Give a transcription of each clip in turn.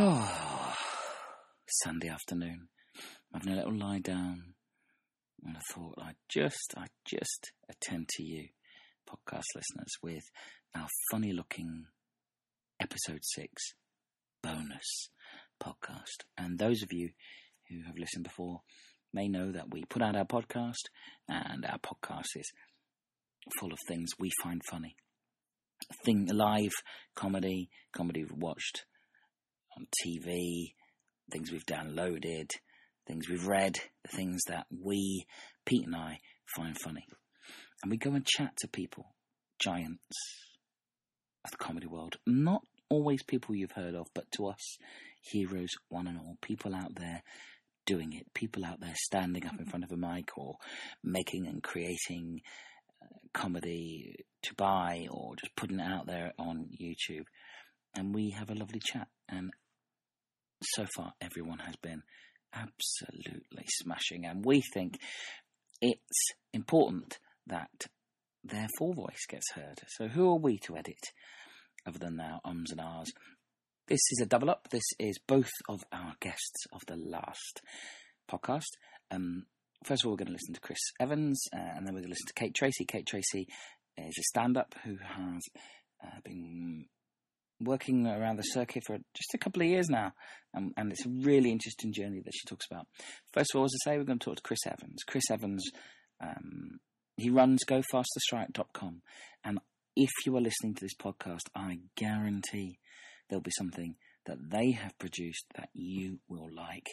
Oh, Sunday afternoon. Having a little lie down. And I thought I'd just, I'd just attend to you, podcast listeners, with our funny looking episode six bonus podcast. And those of you who have listened before may know that we put out our podcast, and our podcast is full of things we find funny. Thing live comedy, comedy we've watched on TV, things we've downloaded, things we've read, the things that we, Pete and I, find funny. And we go and chat to people, giants of the comedy world. Not always people you've heard of, but to us, heroes, one and all, people out there doing it, people out there standing up in front of a mic or making and creating uh, comedy to buy or just putting it out there on YouTube. And we have a lovely chat. And so far, everyone has been absolutely smashing. And we think it's important that their full voice gets heard. So, who are we to edit other than our ums and ahs? This is a double up. This is both of our guests of the last podcast. Um, first of all, we're going to listen to Chris Evans, uh, and then we're going to listen to Kate Tracy. Kate Tracy is a stand up who has uh, been working around the circuit for just a couple of years now, um, and it's a really interesting journey that she talks about. First of all, as I say, we're going to talk to Chris Evans. Chris Evans, um, he runs GoFasterStripe.com, and if you are listening to this podcast, I guarantee there'll be something that they have produced that you will like.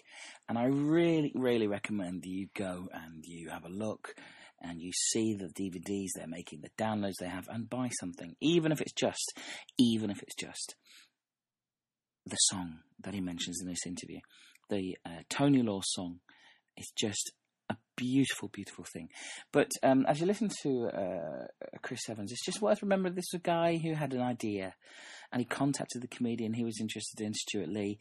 And I really, really recommend you go and you have a look and you see the DVDs they're making, the downloads they have, and buy something, even if it's just, even if it's just the song that he mentions in this interview. The uh, Tony Law song is just a beautiful, beautiful thing. But um, as you listen to uh, Chris Evans, it's just worth remembering this was a guy who had an idea and he contacted the comedian he was interested in, Stewart Lee,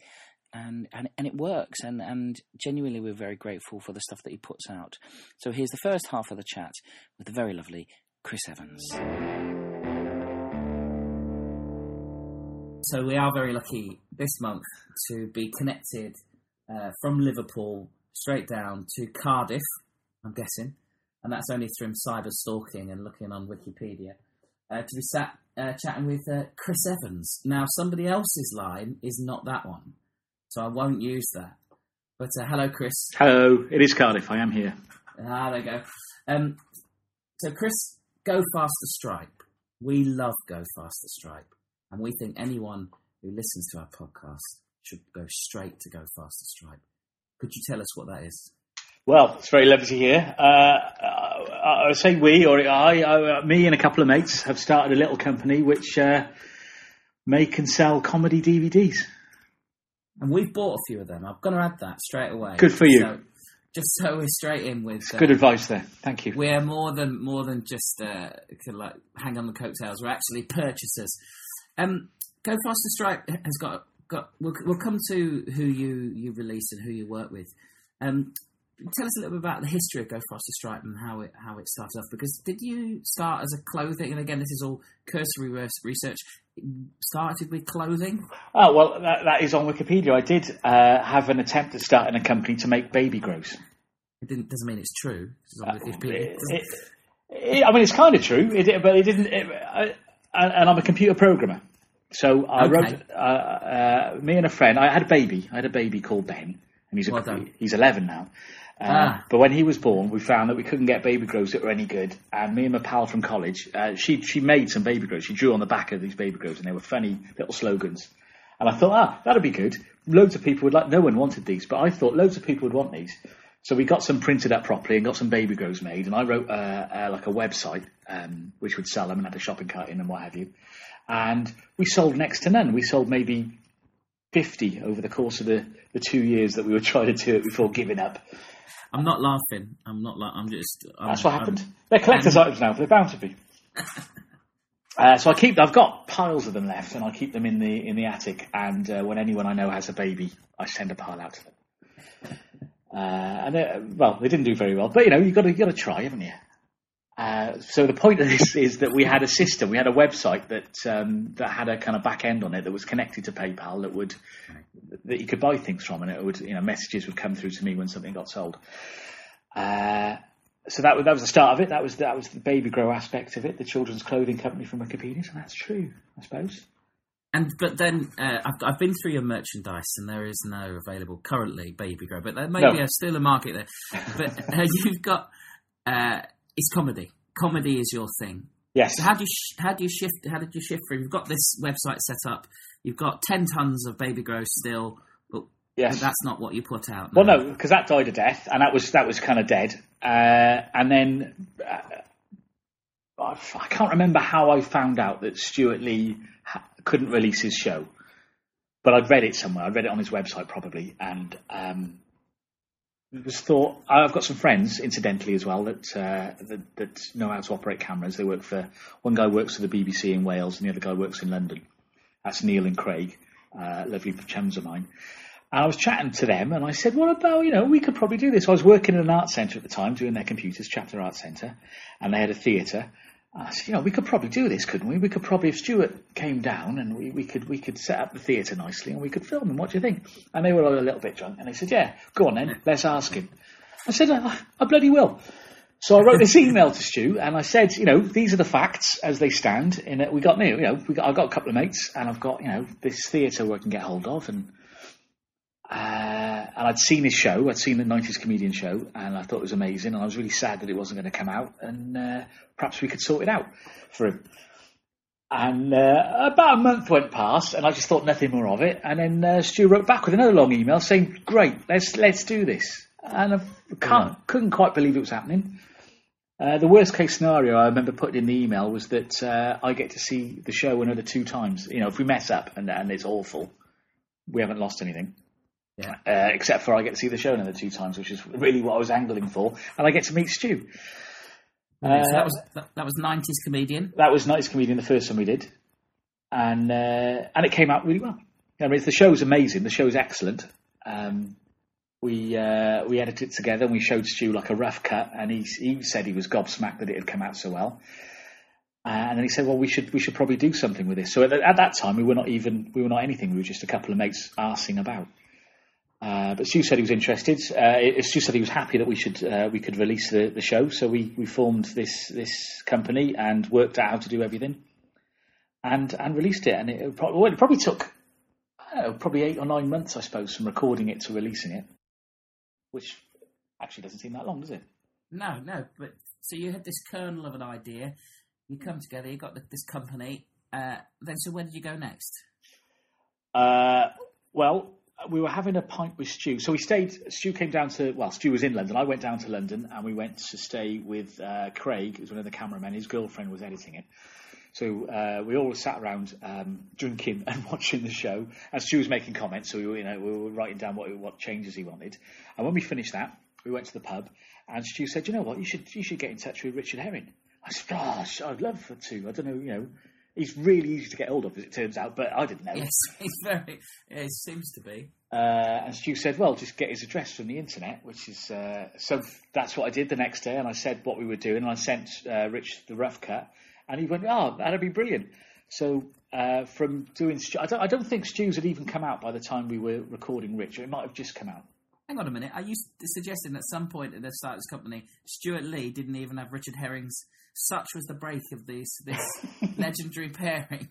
and, and, and it works. And, and genuinely, we're very grateful for the stuff that he puts out. So here's the first half of the chat with the very lovely Chris Evans. So we are very lucky this month to be connected uh, from Liverpool straight down to Cardiff, I'm guessing, and that's only through cyber stalking and looking on Wikipedia. Uh, to be sat uh, chatting with uh, Chris Evans. Now, somebody else's line is not that one, so I won't use that. But uh, hello, Chris. Hello, it is Cardiff. I am here. Ah, there you go. Um, so, Chris, Go Faster Stripe. We love Go Faster Stripe, and we think anyone who listens to our podcast should go straight to Go Faster Stripe. Could you tell us what that is? Well, it's very lovely to hear. Uh, I, I say we, or I, I, me and a couple of mates have started a little company which uh, make and sell comedy DVDs. And we've bought a few of them. I'm going to add that straight away. Good for you. So, just so we're straight in with. Uh, good advice there. Thank you. We're more than more than just uh, like hang on the coattails. We're actually purchasers. Um, Go Faster Stripe has got got. We'll, we'll come to who you you release and who you work with. Um, tell us a little bit about the history of Go Faster Stripe and how it how it started off. Because did you start as a clothing? And again, this is all cursory research. Started with clothing. Oh well, that, that is on Wikipedia. I did uh, have an attempt at starting a company to make baby grows. It doesn't mean it's true. Uh, it, it, it, I mean, it's kind of true, but it didn't. I, and I'm a computer programmer. So I okay. wrote uh, uh, me and a friend. I had a baby. I had a baby called Ben, and he's well he's 11 now. Uh, ah. But when he was born, we found that we couldn't get baby grows that were any good. And me and my pal from college, uh, she she made some baby grows. She drew on the back of these baby grows, and they were funny little slogans. And I thought, ah, that'd be good. Loads of people would like. No one wanted these, but I thought loads of people would want these. So we got some printed up properly and got some baby grows made. And I wrote uh, uh, like a website um, which would sell them and had a shopping cart in and what have you. And we sold next to none. We sold maybe 50 over the course of the, the two years that we were trying to do it before giving up. I'm not laughing. I'm not. La- I'm just. I'm, That's what happened. I'm, They're collector's items now. They're bound to be. uh, so I keep. I've got piles of them left, and I keep them in the in the attic. And uh, when anyone I know has a baby, I send a pile out to them. Uh, and well, they didn't do very well, but you know, you got to you got to try, haven't you? Uh, so the point of this is that we had a system, we had a website that um, that had a kind of back end on it that was connected to PayPal that would that you could buy things from, and it would you know messages would come through to me when something got sold. Uh, so that was that was the start of it. That was that was the baby grow aspect of it, the children's clothing company from Wikipedia. So that's true, I suppose. And but then uh, I've, I've been through your merchandise, and there is no available currently baby grow, but there may No. be a, still a market there. But uh, you've got it's comedy. Comedy is your thing. Yes. So how do you sh- how do you shift? How did you shift from? You've got this website set up. You've got ten tons of baby grow still, but, yes. that's not what you put out. Well, no, because that died a death, and that was that was kind of dead. Uh, and then uh, I, can't remember how I found out that Stewart Lee ha- couldn't release his show, but I'd read it somewhere. I'd read it on his website probably, and um, was thought. I've got some friends, incidentally, as well that, uh, that that know how to operate cameras. They work for one guy works for the BBC in Wales, and the other guy works in London. That's Neil and Craig, uh, lovely chums of mine. And I was chatting to them, and I said, "What about you know we could probably do this?" I was working in an art centre at the time, doing their computers, Chapter Art Centre, and they had a theatre. I said, "You know, we could probably do this, couldn't we? We could probably if Stuart came down and we, we could we could set up the theatre nicely and we could film him. What do you think?" And they were all a little bit drunk, and they said, "Yeah, go on then, let's ask him." I said, "I, I bloody will." So I wrote this email to Stu, and I said, you know, these are the facts as they stand. In that we got, new, you know, we got, I've got a couple of mates, and I've got, you know, this theatre where I can get hold of, and uh, and I'd seen his show, I'd seen the '90s comedian show, and I thought it was amazing, and I was really sad that it wasn't going to come out, and uh, perhaps we could sort it out for him. And uh, about a month went past, and I just thought nothing more of it. And then uh, Stu wrote back with another long email saying, "Great, let's let's do this." And I can't couldn't quite believe it was happening. Uh, the worst case scenario I remember putting in the email was that uh, I get to see the show another two times. You know, if we mess up and, and it's awful, we haven't lost anything. Yeah. Uh, except for I get to see the show another two times, which is really what I was angling for, and I get to meet Stu. so Uh, that was that, that was nineties comedian. that was Nice Comedian, the first one we did, and uh, and it came out really well. I mean, the show's amazing. The show's excellent. Um, we uh, we edited it together and we showed Stu like a rough cut, and he he said he was gobsmacked that it had come out so well. Uh, and then he said, "Well, we should we should probably do something with this." So at, at that time, we were not even we were not anything. We were just a couple of mates arsing about. Uh, but Stu said he was interested. Uh, Stu said he was happy that we should uh, we could release the, the show. So we, we formed this this company and worked out how to do everything, and and released it. And it, probably, well, it probably took I don't know, probably eight or nine months, I suppose, from recording it to releasing it, which actually doesn't seem that long, does it? No, no. But so you had this kernel of an idea. You come together. You got the, this company. Uh, then, so where did you go next? Uh, well, we were having a pint with Stu. So we stayed. Stu came down to. Well, Stu was in London. I went down to London, and we went to stay with uh, Craig, who's one of the cameramen. His girlfriend was editing it. So uh, we all sat around um, drinking and watching the show. And Stu was making comments, so we were, you know, we were writing down what what changes he wanted. And when we finished that, we went to the pub, and Stu said, "You know what? You should you should get in touch with Richard Herring." I said, "Gosh, I'd love to. I don't know, you know." He's really easy to get hold of, as it turns out, but I didn't know. Yes, it's very. It seems to be. Uh, and Stu said, "Well, just get his address from the internet," which is uh, so. That's what I did the next day, and I said what we were doing, and I sent uh, Rich the rough cut, and he went, "Oh, that'd be brilliant." So uh, from doing, Stu, I don't, I don't think Stu's had even come out by the time we were recording Rich. It might have just come out. Hang on a minute. Are you suggesting at some point at the start of this company, Stewart Lee didn't even have Richard Herring's? Such was the break of this this legendary pairing.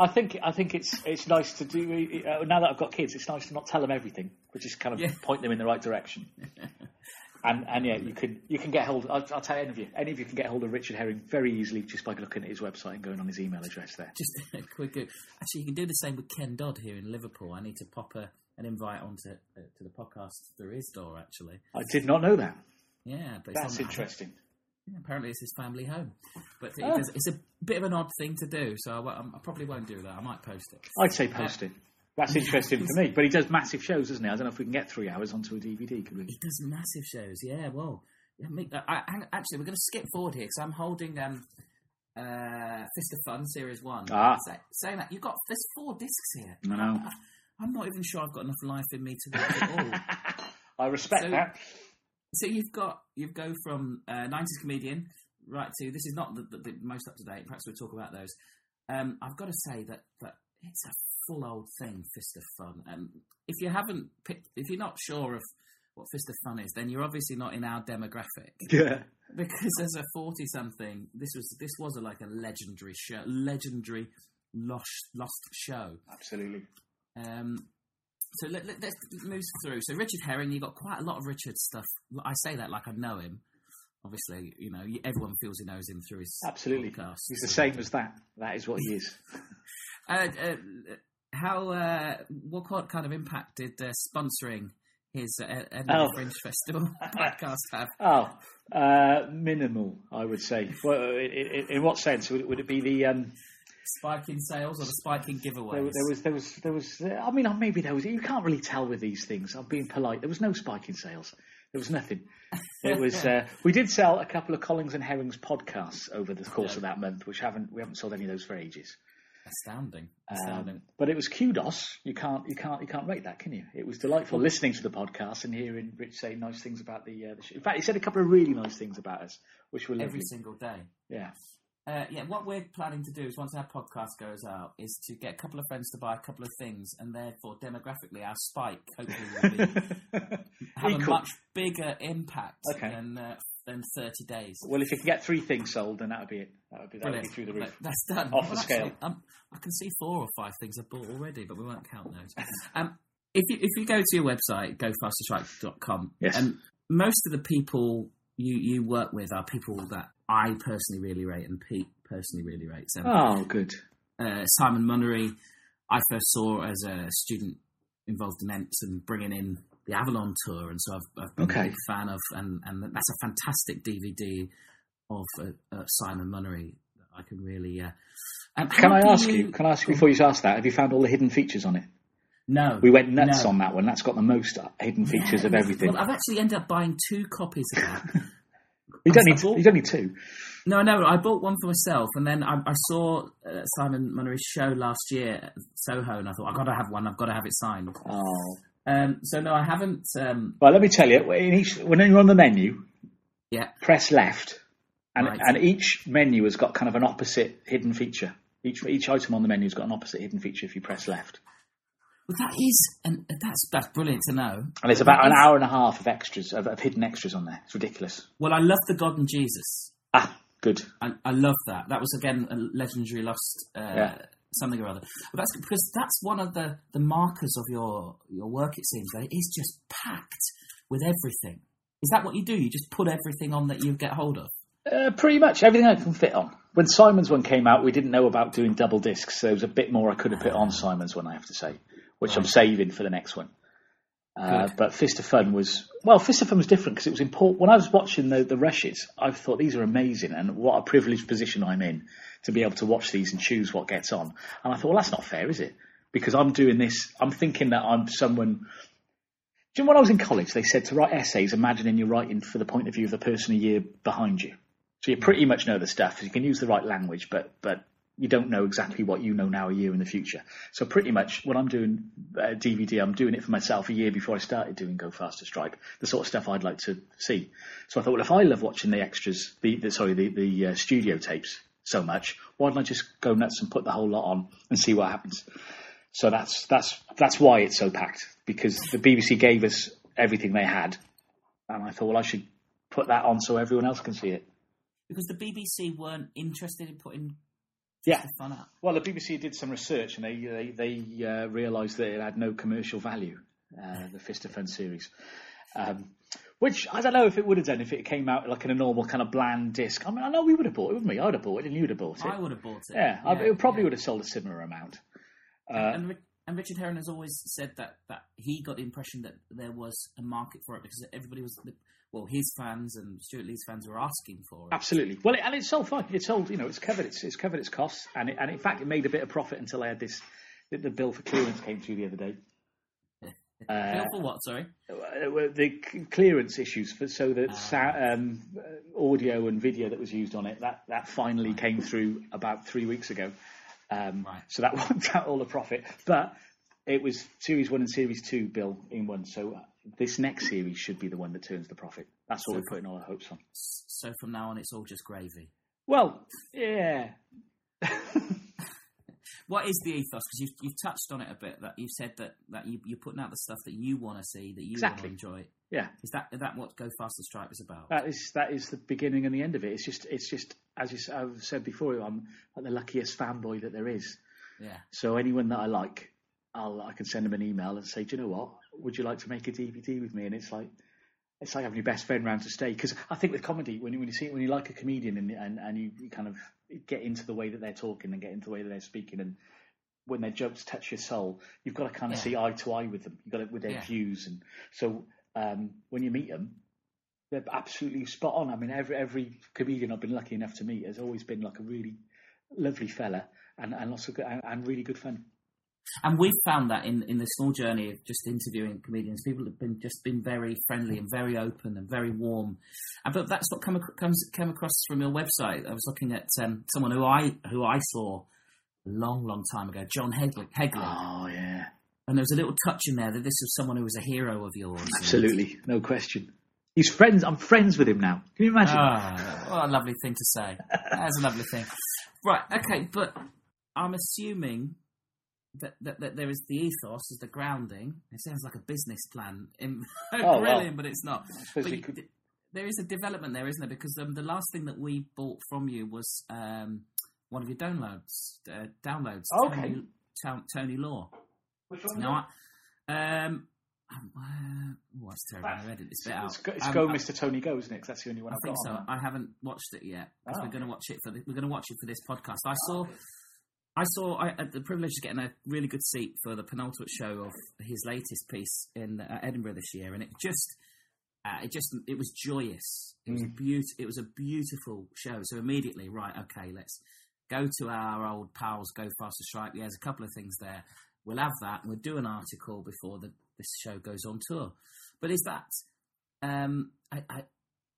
I think I think it's it's nice to do. Uh, now that I've got kids, it's nice to not tell them everything, but just kind of Yeah. point them in the right direction. and and yeah, you can you can get hold. I'll, I'll tell any of you, any of you can get hold of Richard Herring very easily just by looking at his website and going on his email address there. Just a quick. go- Actually, you can do the same with Ken Dodd here in Liverpool. I need to pop a, an invite onto uh, to the podcast through his door. Actually, I did not know that. yeah, but That's interesting. Apparently, it's his family home. But it Oh. does- it's a bit of an odd thing to do, so I, I probably won't do that. I might post it. I'd say post it. That's interesting for me. But he does massive shows, doesn't he? I don't know if we can get three hours onto a DVD. Could we? He does massive shows. Yeah, well, yeah, me, I, I, hang- actually, we're going to skip forward here because I'm holding um, uh, Fist of Fun Series One. Ah. Say, saying that you've got there's four discs here. I know. I'm not even sure I've got enough life in me to watch it all. I respect So- that. So you've got you've go from uh, 90s comedian right to this is not the, the, the most up to date. Perhaps we'll talk about those. Um, I've got to say that that it's a full old thing, Fist of Fun. Um, if you haven't picked, if you're not sure of what Fist of Fun is, then you're obviously not in our demographic. Yeah. Because as a forty something, this was this was a, like a legendary show, legendary lost lost show. Absolutely. Um, so let, let, us move through. So Richard Herring, you've got quite a lot of Richard stuff. I say that like I know him. Obviously, you know everyone feels he knows him through his absolutely. Podcast. He's the same as that. That is what he is. uh, uh, how? Uh, what kind of impact did uh, sponsoring his uh, Edinburgh oh. Fringe Festival podcast have? Oh, uh, minimal, I would say. Well, in, in, what sense would it, would it be the? Um, spike in sales or the spike in giveaways? There, there, was, there was, there was. I mean, maybe there was. You can't really tell with these things. I'm being polite. There was no spike in sales. There was nothing. It was. Uh, we did sell a couple of Collings and Herrings podcasts over the course yeah. of that month, which haven't we haven't sold any of those for ages. Astounding, astounding. Um, but it was kudos. You can't, you can't, you can't rate that, can you? It was delightful listening to the podcast and hearing Rich say nice things about the. Uh, the. In fact, he said a couple of really nice things about us, which were lovely. every single day. Yeah. Uh, yeah, what we're planning to do is once our podcast goes out, is to get a couple of friends to buy a couple of things, and therefore demographically our spike hopefully will be, have Equal. a much bigger impact okay. than uh, than thirty days. Well, if you can get three things sold, then that would be it. That would be that would be through the roof. That's done off well, the scale. Actually, I can see four or five things I've bought already, but we won't count those. um, if you if you go to your website, gofasterstripe.com, yes. and most of the people you you work with are people that I personally really rate and Pete personally really rates. And, oh, good. Uh, Simon Munnery, I first saw as a student involved in Ents and bringing in the Avalon tour, and so I've, I've been okay. a big fan of, and, and that's a fantastic DVD of uh, uh, Simon Munnery that I can really. Uh, um, can I ask you, you? Can I ask you before you ask that? Have you found all the hidden features on it? No, we went nuts no. on that one. That's got the most hidden features yeah, of everything. Well, I've actually ended up buying two copies of that. You don't need. You don't need two. No, no. I bought one for myself, and then I, I saw uh, Simon Munnery's show last year at Soho, and I thought I've got to have one. I've got to have it signed. Oh. Um, so no, I haven't. Um, well, let me tell you. In each, when you're on the menu, yeah, press left, and right. and each menu has got kind of an opposite hidden feature. Each each item on the menu has got an opposite hidden feature if you press left. Well, that is, and that's that's brilliant to know. And it's about an hour and a half of extras, of, of, hidden extras on there. It's ridiculous. Well, I love the God and Jesus. Ah, good. I, I love that. That was again a legendary lost uh, yeah. something or other. But that's because that's one of the, the markers of your your work. It seems that it is just packed with everything. Is that what you do? You just put everything on that you get hold of. Uh, pretty much everything I can fit on. When Simon's one came out, we didn't know about doing double discs, so there was a bit more I could have put on Simon's one. I have to say which right. I'm saving for the next one. Uh, but Fist of Fun was well. Fist of Fun was different because it was important. When I was watching the the rushes, I thought these are amazing, and what a privileged position I'm in to be able to watch these and choose what gets on. And I thought, well, that's not fair, is it? Because I'm doing this. I'm thinking that I'm someone. Do you know when I was in college, they said to write essays, imagining you're writing for the point of view of the person a year behind you. So you pretty much know the stuff. You can use the right language, but but you don't know exactly what you know now a year in the future. So pretty much what I'm doing uh, DVD, I'm doing it for myself a year before I started doing Go Faster Stripe, the sort of stuff I'd like to see. So I thought, well, if I love watching the extras, the, the sorry, the, the uh, studio tapes so much, why don't I just go nuts and put the whole lot on and see what happens? So that's that's that's why it's so packed because the BBC gave us everything they had, and I thought, well, I should put that on so everyone else can see it. Because the BBC weren't interested in putting yeah. Well, the BBC did some research and they they, they uh, realised that it had no commercial value, uh, the Fist of Fun series. Um, which I don't know if it would have done if it came out like in a normal kind of bland disc. I mean, I know we would have bought it, wouldn't we? I would have bought it, and you would have bought it. I would have bought it. Yeah, yeah it probably yeah. would have sold a similar amount. Uh, and, and Richard Herring has always said that that he got the impression that there was a market for it because everybody was well, his fans and Stewart Lee's fans were asking for it. Absolutely. Well, it, and it's sold fine. It's sold. You know, it's covered. It's, it's covered its costs, and it, and in fact, it made a bit of profit until I had this. The, the bill for clearance came through the other day. Uh, bill for what? Sorry. Uh, the clearance issues for so that uh, um, audio and video that was used on it that that finally came through about three weeks ago. Um, right. So that wiped out all the profit, but it was Series One and Series Two bill in one. So this next series should be the one that turns the profit. That's what so we're putting all our hopes on. So from now on, it's all just gravy. Well, yeah. what is the ethos? Because you've, you've touched on it a bit. That you've said that, that you, you're putting out the stuff that you want to see, that you exactly. want to enjoy. Yeah, is that is that what Go Faster Stripe is about? That is that is the beginning and the end of it. It's just it's just as you, I've said before, I'm like the luckiest fanboy that there is. Yeah. So anyone that I like, I'll I can send them an email and say, do you know what? Would you like to make a DVD with me? And it's like it's like having your best friend round to stay. Because I think with comedy, when you, when you see when you like a comedian and and, and you, you kind of get into the way that they're talking and get into the way that they're speaking and when their jokes touch your soul, you've got to kind of yeah. see eye to eye with them. You've got to, with their yeah. views, and so um, when you meet them, they're absolutely spot on. I mean, every every comedian I've been lucky enough to meet has always been like a really lovely fella and and lots of good, and, and really good fun. And we've found that in, in the small journey of just interviewing comedians, people have been just been very friendly and very open and very warm. And, but that's what come, comes came across from your website. I was looking at um, someone who I who I saw a long, long time ago, John Hegley. Oh yeah. And there was a little touch in there that this was someone who was a hero of yours. Absolutely, no question. He's friends. I'm friends with him now. Can you imagine? Oh, what a lovely thing to say. That's a lovely thing. Right. Okay, but I'm assuming that, that, that, there is the ethos is the grounding. It sounds like a business plan. In, oh, brilliant, well, but it's not. But you, could... there is a development there, isn't there? Because um, the last thing that we bought from you was um, one of your downloads. Uh, downloads. okay. Tony, Tony Law. Which one? No, um, um, uh, oh, that's terrible. I read it. It's, it's, Go, it's um, Go, Mr. Tony Go, isn't it? Because that's the only one I I've think so. I haven't watched it yet. Oh. We're going to watch it for the, we're going to watch it for this podcast. I saw. I saw I had the privilege of getting a really good seat for the penultimate show of his latest piece in uh, Edinburgh this year, and it just, uh, it just, it was joyous. It was mm. beautiful. It was a beautiful show. So immediately, right, okay, let's go to our old pals, Go Faster Stripe. Yeah, there's a couple of things there. We'll have that, and we'll do an article before the, this show goes on tour. But is that? Um, I, I,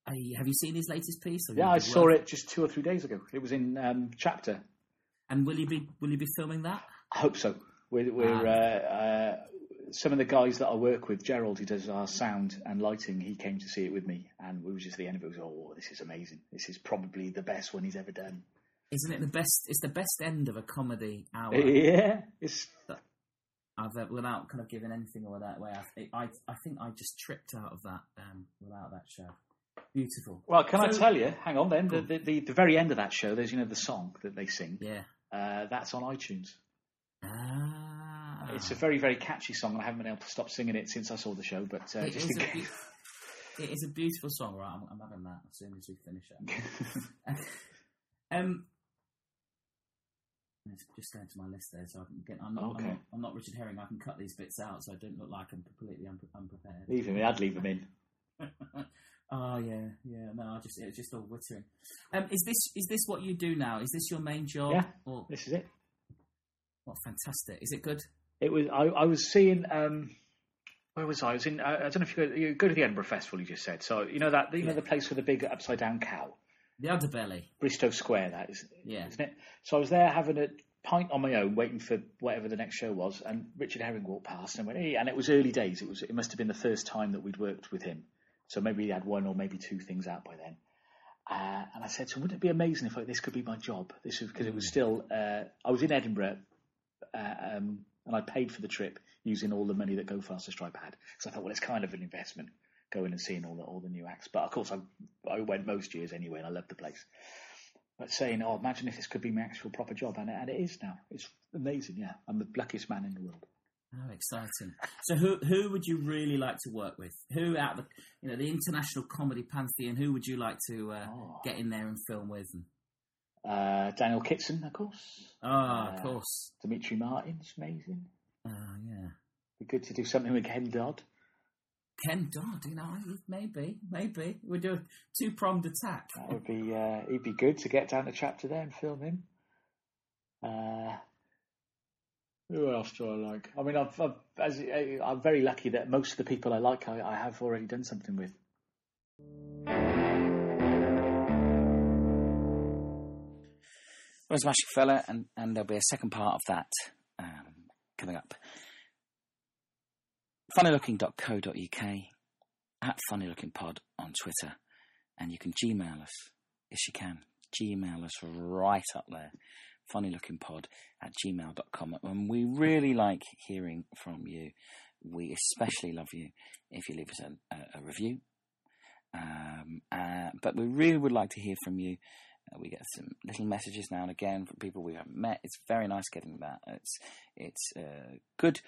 I, have you seen his latest piece? Yeah, I saw it just two or three days ago. It was in um, Chapter and will you be will you be filming that? I hope so. We're, we're ah. uh, uh, some of the guys that I work with. Gerald, who does our sound and lighting, he came to see it with me, and we were just at the end of it. Was oh, this is amazing. This is probably the best one he's ever done. Isn't it the best? It's the best end of a comedy hour. Yeah, it's. I've, uh, without kind of giving anything away that way, I, I, I think I just tripped out of that um, without that show. Beautiful. Well, can so, I tell you? Hang on, then the, the, the, the very end of that show, there's you know the song that they sing. Yeah. Uh, that's on iTunes. Ah. It's a very, very catchy song, and I haven't been able to stop singing it since I saw the show. But uh, just in case. It is a beautiful song, right? I'm, I'm, having that as soon as we finish it. um, just going to my list there, so I can get. I'm not, okay. I'm not, I'm not Richard Herring. I can cut these bits out, so I don't look like I'm completely unprepared. Leave them. I'd leave them in. Oh yeah, yeah. No, I just it's just all wittering. Um, is this is this what you do now? Is this your main job? Yeah. Or... This is it. What fantastic! Is it good? It was. I, I was seeing. Um, where was I? I was in. I, I don't know if you go, you go to the Edinburgh Festival. You just said so. You know that you yeah. know the place with the big upside down cow. The underbelly. Bristo Square. That is. Yeah. Isn't it? So I was there having a pint on my own, waiting for whatever the next show was, and Richard Herring walked past and went, "Hey!" And it was early days. It was. It must have been the first time that we'd worked with him. So maybe he had one or maybe two things out by then. Uh, and I said to him, "Wouldn't it be amazing if like, this could be my job?" This because it was still uh, I was in Edinburgh, uh, um, and I paid for the trip using all the money that Go Faster Stripe had. So I thought, well, it's kind of an investment going and seeing all the all the new acts. But of course, I I went most years anyway, and I loved the place. But saying, "Oh, imagine if this could be my actual proper job," and it, and it is now. It's amazing. Yeah, I'm the luckiest man in the world. Oh, exciting! So, who who would you really like to work with? Who out the you know the international comedy pantheon? Who would you like to uh, oh. get in there and film with? Uh, Daniel Kitson, of course. Ah, oh, of uh, course. Demetri Martin's amazing. Oh, yeah. Be good to do something with Ken Dodd. Ken Dodd, you know, maybe, maybe we do a two pronged attack. That would be, uh, it'd be good to get down to chapter there and film him. Who else do I like? I mean, I've, I've, as, I'm very lucky that most of the people I like, I, I have already done something with. Well, Smashing Fella, and, and there'll be a second part of that um, coming up. funnylooking.co.uk, at funnylookingpod on Twitter, and you can Gmail us. Yes, you can. Gmail us right up there. Funnylookingpod at gmail.com. And we really like hearing from you. We especially love you if you leave us a, a, a review. Um, uh, but we really would like to hear from you. Uh, we get some little messages now and again from people we haven't met. It's very nice getting that. It's it's uh, good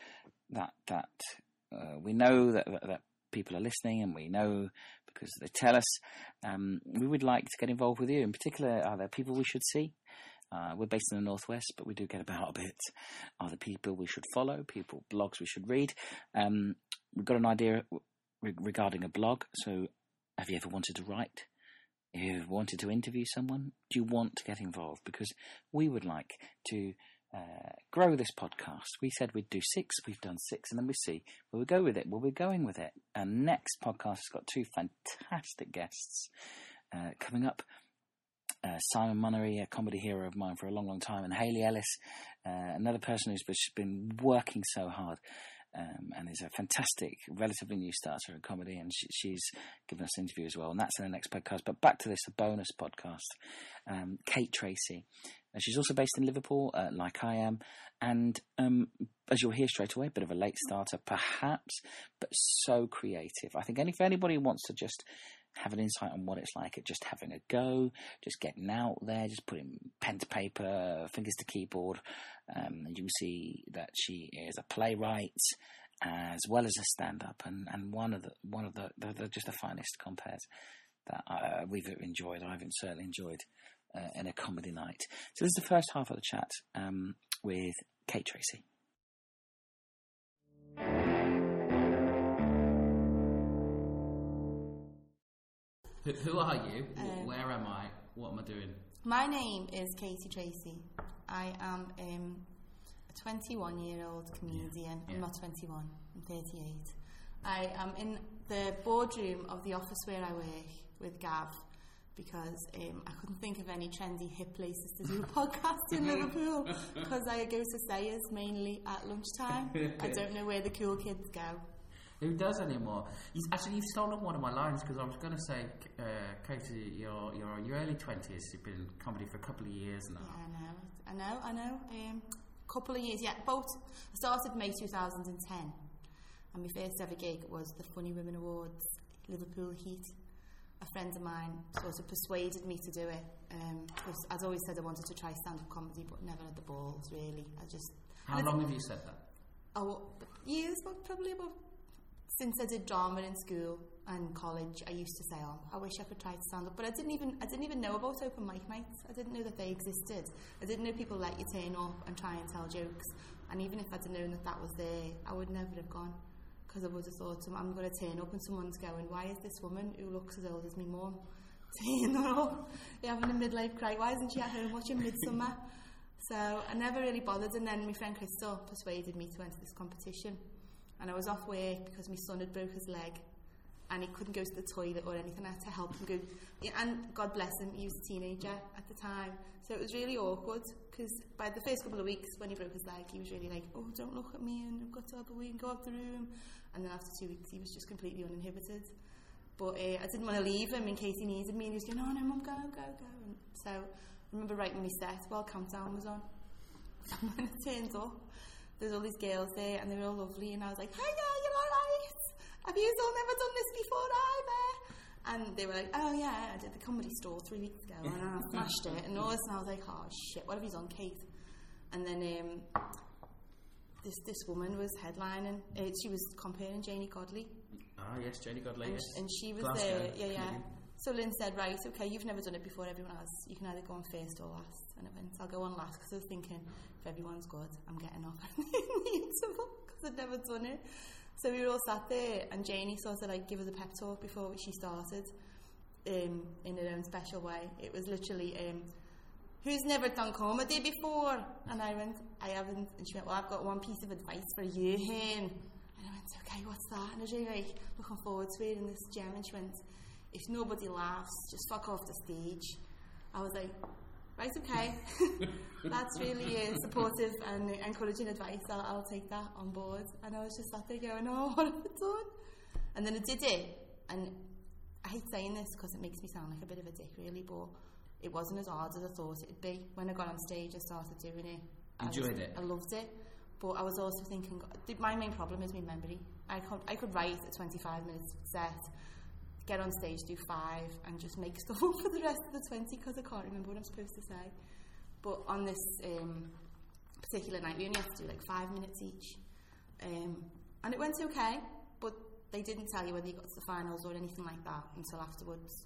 that that uh, we know that, that, that people are listening, and we know because they tell us. Um, we would like to get involved with you. In particular, are there people we should see? Uh, we're based in the northwest, but we do get about a bit. Are there people we should follow? People blogs we should read? Um, we've got an idea re- regarding a blog. So, have you ever wanted to write? Have you wanted to interview someone? Do you want to get involved? Because we would like to uh, grow this podcast. We said we'd do six, we've done six, and then we see where we go with it, where we're going with it. And next podcast has got two fantastic guests uh, coming up. Uh, Simon Munnery, a comedy hero of mine for a long, long time, and Haley Ellis, uh, another person who's been working so hard um, and is a fantastic, relatively new starter in comedy, and she, she's given us an interview as well, and that's in the next podcast. But back to this, bonus podcast. Um, Kate Tracy, uh, she's also based in Liverpool, uh, like I am, and um, as you'll hear straight away, a bit of a late starter, perhaps, but so creative. I think any, if anybody wants to just have an insight on what it's like at just having a go, just getting out there, just putting pen to paper, fingers to keyboard. Um, you see that she is a playwright as well as a stand-up, and, and one of the one of the, the, the just the finest compares that uh, we've enjoyed. I've certainly enjoyed uh, in a comedy night. So this is the first half of the chat um, with Kate Tracy. Who, who are you? Um, Where am I? What am I doing? My name is Katie Tracy. I am um, a 21 year old comedian. Yeah. I'm not 21, I'm 38. I am in the boardroom of the office where I work with Gav because um, I couldn't think of any trendy hip places to do a podcast in Liverpool because I go to Sayers mainly at lunchtime. I don't know where the cool kids go. Who does anymore? He's, actually, you've stolen one of my lines because I was going to say, uh, Katie, you're, you're in your early 20s, you've been in comedy for a couple of years now. Yeah, I know, I know, I know. Um, couple of years, yeah, both. I started May 2010, and my first ever gig was the Funny Women Awards, Liverpool Heat. A friend of mine sort of persuaded me to do it. Um, because I'd always said I wanted to try stand up comedy, but never had the balls, really. I just. How long have you said that? Oh, years, probably about since I did drama in school and college, I used to say, "Oh, I wish I could try to stand up," but I didn't even I didn't even know about open mic nights. I didn't know that they existed. I didn't know people let you turn up and try and tell jokes. And even if I'd known that that was there, I would never have gone because I would have thought, "I'm going to turn up," and someone's going, "Why is this woman who looks as old as me mum turning up? You're having a midlife cry. Why isn't she at home watching Midsomer?" So I never really bothered. And then my friend Crystal persuaded me to enter this competition and I was off work because my son had broke his leg and he couldn't go to the toilet or anything. I had to help him go. And God bless him, he was a teenager at the time. So it was really awkward because by the first couple of weeks when he broke his leg, he was really like, oh, don't look at me and I've got to have a wee and go out the room. And then after two weeks, he was just completely uninhibited. But uh, I didn't want to leave him in case he needed me. And he was going, no, no, mum, go, go, go. And so I remember writing my set while Countdown was on. when it turned up, there's all these girls there and they were all lovely and I was like, hi yeah, you're alright. Have you all never done this before either? And they were like, oh yeah, I did the comedy store three weeks ago and I smashed it and all this and I was like, oh shit, what have you done, Kate? And then um, this this woman was headlining. Uh, she was comparing Janey Godley. Ah yes, Janey Godley. And, yes. and she was Glasgow. there. Yeah, yeah. So Lynn said, right, okay, you've never done it before, everyone has. You can either go on first or last. And I went, I'll go on last because I was thinking, if everyone's good, I'm getting off in the interval because I'd never done it. So we were all sat there, and Janey sort of like give us a pep talk before she started um, in her own special way. It was literally, um, who's never done comedy before? And I went, I haven't. And she went, well, I've got one piece of advice for you, Hen. And I went, okay, what's that? And I was really like, looking forward to it in this gem. And she went, if nobody laughs, just fuck off the stage. I was like, right, okay. That's really uh, supportive and encouraging advice. I'll, I'll take that on board. And I was just sat there going, oh, what have I done? And then I did it. And I hate saying this because it makes me sound like a bit of a dick, really, but it wasn't as hard as I thought it'd be. When I got on stage, I started doing it. I Enjoyed it? I loved it. But I was also thinking, my main problem is my memory. I could, I could write a 25 minutes set, get on stage, do five, and just make stuff up for the rest of the 20 because I can't remember what I'm supposed to say. But on this um, particular night, we only had to do like five minutes each. Um, and it went okay, but they didn't tell you whether you got to the finals or anything like that until afterwards.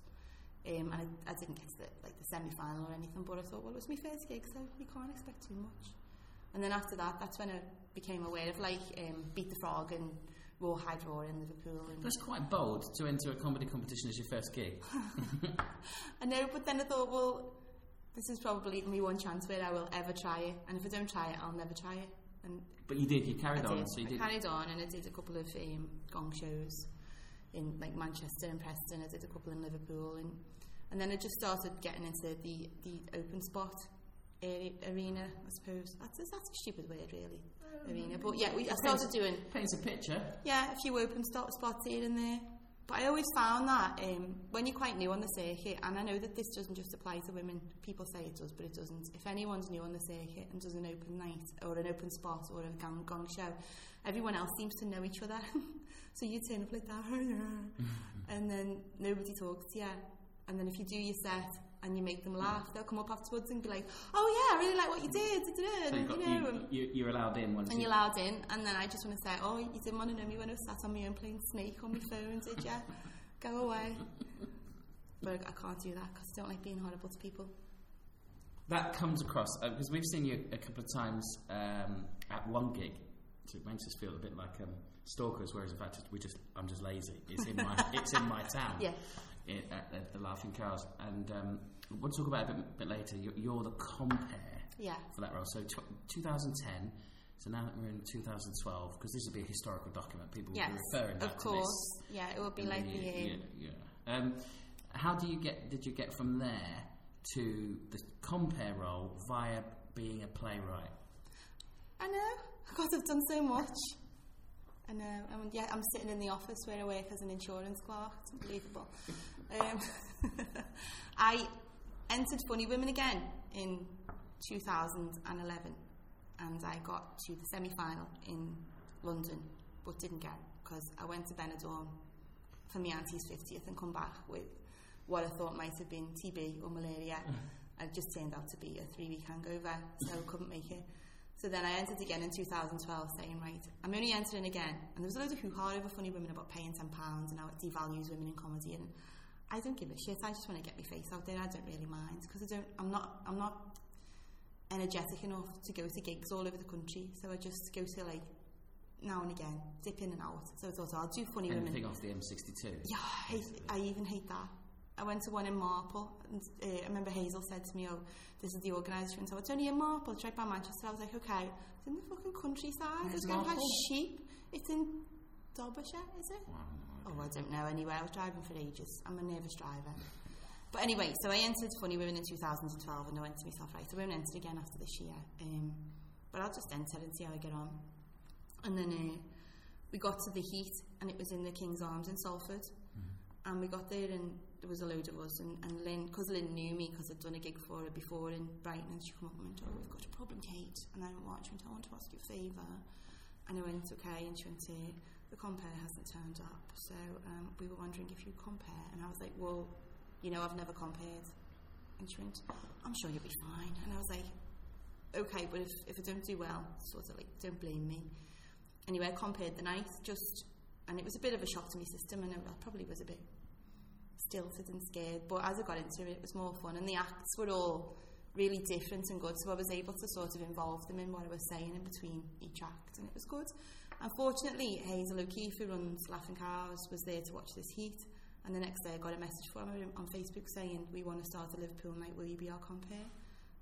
Um, and I, I didn't get to the, like the semi-final or anything, but I thought, well, it was my first gig, so you can't expect too much. And then after that, that's when I became aware of like um, Beat the Frog and Rawhide Roar in Liverpool. And That's quite bold to enter a comedy competition as your first gig. I know, but then I thought, well, this is probably my one chance where I will ever try it, and if I don't try it, I'll never try it. And But you did, you carried I on, did. so you I did. carried on, and I did a couple of um, gong shows in like Manchester and Preston. I did a couple in Liverpool, and and then I just started getting into the the open spot area, arena. I suppose that's that's a stupid word, really. Arena, but yeah, we, I started doing Paints a picture. yeah, a few open stop spots here and there. But I always found that um, when you're quite new on the circuit, and I know that this doesn't just apply to women, people say it does, but it doesn't. If anyone's new on the circuit and does an open night or an open spot or a gong, gong show, everyone else seems to know each other. so you turn up like that, and then nobody talks to you. And then if you do your set and you make them laugh, they'll come up afterwards and be like, "Oh yeah, I really like what you did," da, da," So you got, you know. you, you, you're allowed in once and you. you're allowed in, and then I just want to say, oh, you didn't want to know me when I was sat on my own playing Snake on my phone, did you? Go away. But I can't do that because I don't like being horrible to people. That comes across because we've seen you a couple of times um, at one gig. So it makes us feel a bit like um, stalkers, whereas in fact we just I'm just lazy. It's in my it's in my town. Yeah. I- at, at the Laughing Cows, and um, we'll talk about it a bit, bit later. You're, you're the compare Yeah. for that role. So tw 2010. So now that we're in 2012, because this will be a historical document, people will be referring back Of to course. Yeah, it would be this. like the. yeah, Um, yeah, yeah. Um, how do you get? Did you get from there to the compare role via being a playwright? I know. God, I've done so much. I know. I mean, yeah, I'm sitting in the office where I work as an insurance clerk. It's unbelievable. um, I entered Funny Women again in 2011, and I got to the semi-final in London, but didn't get because I went to Benidorm for my auntie's 50th and come back with what I thought might have been TB or malaria. It just turned out to be a three-week hangover, so I couldn't make it. So then I entered again in 2012 saying, right, I'm only entering again. And there was a load of hoo-ha over Funny Women about paying £10 and how it devalues women in comedy. And I don't give a shit. I just want to get my face out there. I don't really mind because I don't, I'm not, I'm not energetic enough to go to gigs all over the country. So I just go to like now and again, dip in and out. So I thought I'll do Funny Women. Anything off the M62? Yeah, I, hate, I even hate that. I went to one in Marple, and uh, I remember Hazel said to me, "Oh, this is the organiser," and so it's only in Marple. It's right by Manchester. I was like, "Okay, it's in the fucking countryside. It's going to have sheep. It's in Derbyshire, is it? Oh, I don't know. Anyway, I was driving for ages. I'm a nervous driver. But anyway, so I entered Funny Women in 2012, and I went to myself, right, so I won't enter again after this year. Um, but I'll just enter and see how I get on. And then uh, we got to the heat, and it was in the King's Arms in Salford. And we got there, and there was a load of us. And, and Lynn, because Lynn knew me, because I'd done a gig for her before in Brighton, and she come up and went, Oh, we've got a problem, Kate. And I went, What? She went, I want to ask you a favour. And I went, Okay. And she went, The compare hasn't turned up. So um, we were wondering if you'd compare. And I was like, Well, you know, I've never compared. And she went, I'm sure you'll be fine. And I was like, okay, but if, if I don't do well, sort of like, don't blame me. Anyway, I compared the night, just, and it was a bit of a shock to my system, and I probably was a bit stilted and scared, but as I got into it, it was more fun, and the acts were all really different and good, so I was able to sort of involve them in what I was saying in between each act, and it was good. Unfortunately, Hazel O'Keefe, who runs Laughing Cows, was there to watch this heat, and the next day I got a message from her on Facebook saying, We want to start a Liverpool night, will you be our compare?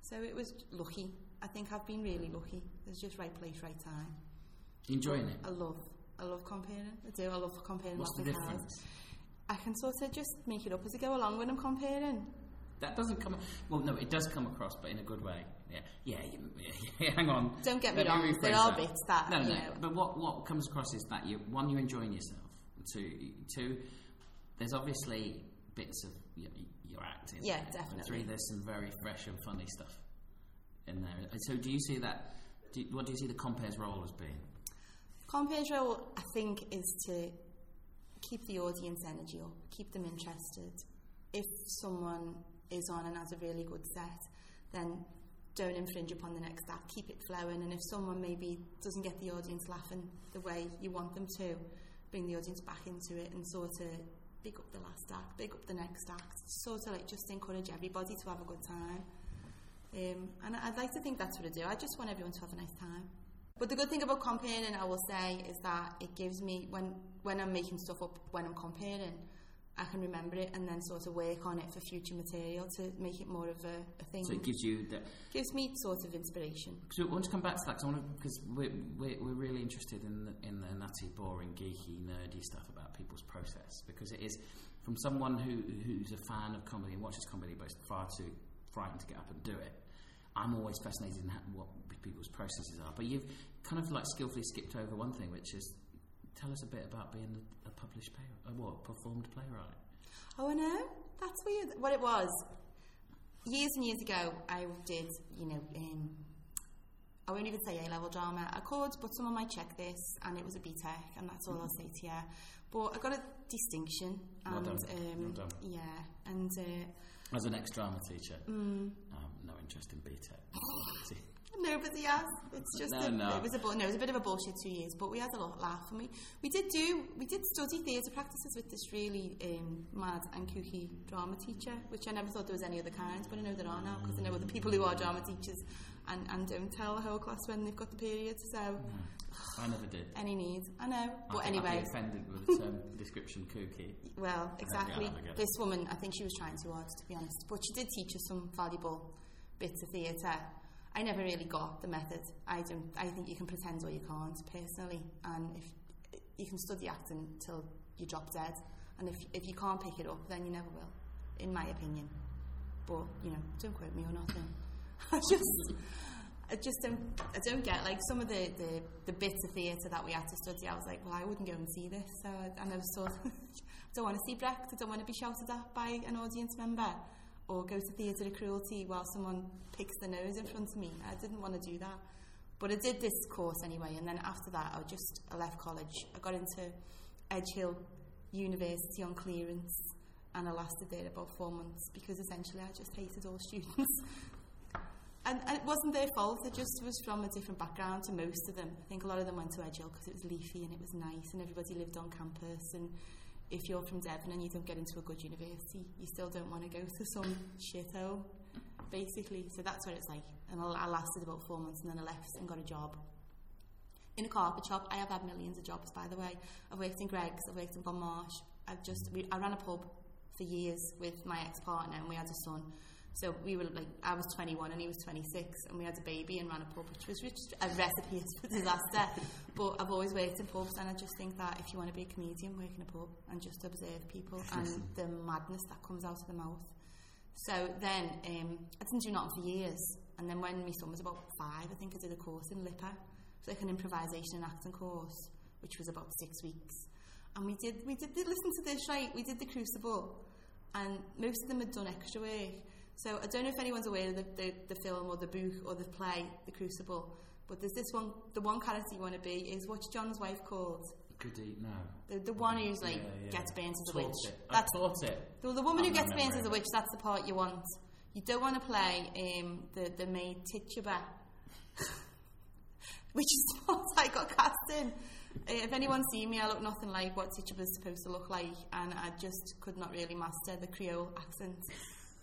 So it was lucky. I think I've been really lucky. It's just right place, right time. Enjoying it? I love, I love comparing. I do. I love comparing. What's the Laughing Cows. I can sort of just make it up as I go along when I'm comparing. that doesn't come. Well, no, it does come across, but in a good way. Yeah, yeah. yeah, yeah hang on. Don't get me Let wrong. There are that. bits that No, you no. know. But what what comes across is that you one you're enjoying yourself. Two, two. There's obviously bits of your, your acting. Yeah, And definitely. three, there's some very fresh and funny stuff in there. So, do you see that? Do, what do you see the compares role as being? Compe's role, I think, is to keep the audience energy up, keep them interested. If someone is on and has a really good set, then don't infringe upon the next act, keep it flowing. And if someone maybe doesn't get the audience laughing the way you want them to, bring the audience back into it and sort of big up the last act, big up the next act, sort of like just encourage everybody to have a good time. Um, and I'd like to think that's what I do. I just want everyone to have a nice time. But the good thing about comparing, I will say, is that it gives me when when I'm making stuff up, when I'm comparing, I can remember it and then sort of work on it for future material to make it more of a, a thing. So it gives you the. gives me sort of inspiration. So I want to come back to that because we're, we're, we're really interested in the, in the nutty, boring, geeky, nerdy stuff about people's process because it is from someone who who's a fan of comedy and watches comedy but is far too frightened to get up and do it. I'm always fascinated in how, what people's processes are. But you've kind of like skillfully skipped over one thing, which is tell us a bit about being a, published playwright, a what performed playwright. Oh, I know. That's weird. What it was, years and years ago, I did, you know, um, I won't even say A level drama. I could, but someone might check this, and it was a BTEC, and that's all I'll say to you. But I got a distinction, Well and done. um, Well yeah, and uh, As an ex-drama teacher, mm, um, no interest in BTEC. nobody has. It's just No, a, no. it was a no, it was a bit of a bullshit two years, but we had a lot of laugh, and we, we did do we did study theatre practices with this really um, mad and kooky drama teacher, which I never thought there was any other kind, but I know there are now because I know other people who are drama teachers and, and don't tell the whole class when they've got the period. So I never did. any need, I know. But I I'd anyway, be offended with the term description kooky. well, exactly. I get it. This woman, I think she was trying too hard, to be honest. But she did teach us some valuable bits of theatre. I never really got the method. I don't. I think you can pretend or you can't, personally. And if you can study acting till you drop dead, and if if you can't pick it up, then you never will, in my opinion. But you know, don't quote me or nothing. I just. I just don't. I don't get like some of the, the, the bits of theatre that we had to study. I was like, well, I wouldn't go and see this. So, and I was sort of, I don't want to see Brecht. I don't want to be shouted at by an audience member, or go to theatre of cruelty while someone picks the nose in front of me. I didn't want to do that, but I did this course anyway. And then after that, I just I left college. I got into Edge Hill University on clearance, and I lasted there about four months because essentially I just hated all students. And, and it wasn't their fault, it just was from a different background to most of them. I think a lot of them went to Edge Hill because it was leafy and it was nice and everybody lived on campus. And if you're from Devon and you don't get into a good university, you still don't want to go to some shithole, basically. So that's what it's like. And I, lasted about four months and then I left and got a job. In a carpet shop, I have had millions of jobs, by the way. I've worked in Greggs, I've worked in Bon Marché. I've just, I ran a pub for years with my ex-partner and we had a son. So we were like, I was 21 and he was 26, and we had a baby and ran a pub, which was just a recipe for disaster. but I've always worked in pubs, and I just think that if you want to be a comedian, work in a pub and just observe people and the madness that comes out of the mouth. So then um, I didn't do nothing for years, and then when my son was about five, I think I did a course in LIPA, it was like an improvisation and acting course, which was about six weeks. And we did, we did, listen to this right, we did the Crucible, and most of them had done extra work. So I don't know if anyone's aware of the, the, the film or the book or the play, The Crucible, but there's this one, the one character you want to be is what's John's wife called? Goody, no. The, the one who's like Yeah, yeah. gets burnt as a witch. it. I That's taught it. the, the woman who I'm gets not burnt as a witch, that's the part you want. You don't want to play um, the, the maid Tituba, which is the part I got cast in. Uh, if anyone's seen me, I look nothing like what Tituba Tituba's supposed to look like, and I just could not really master the Creole accent.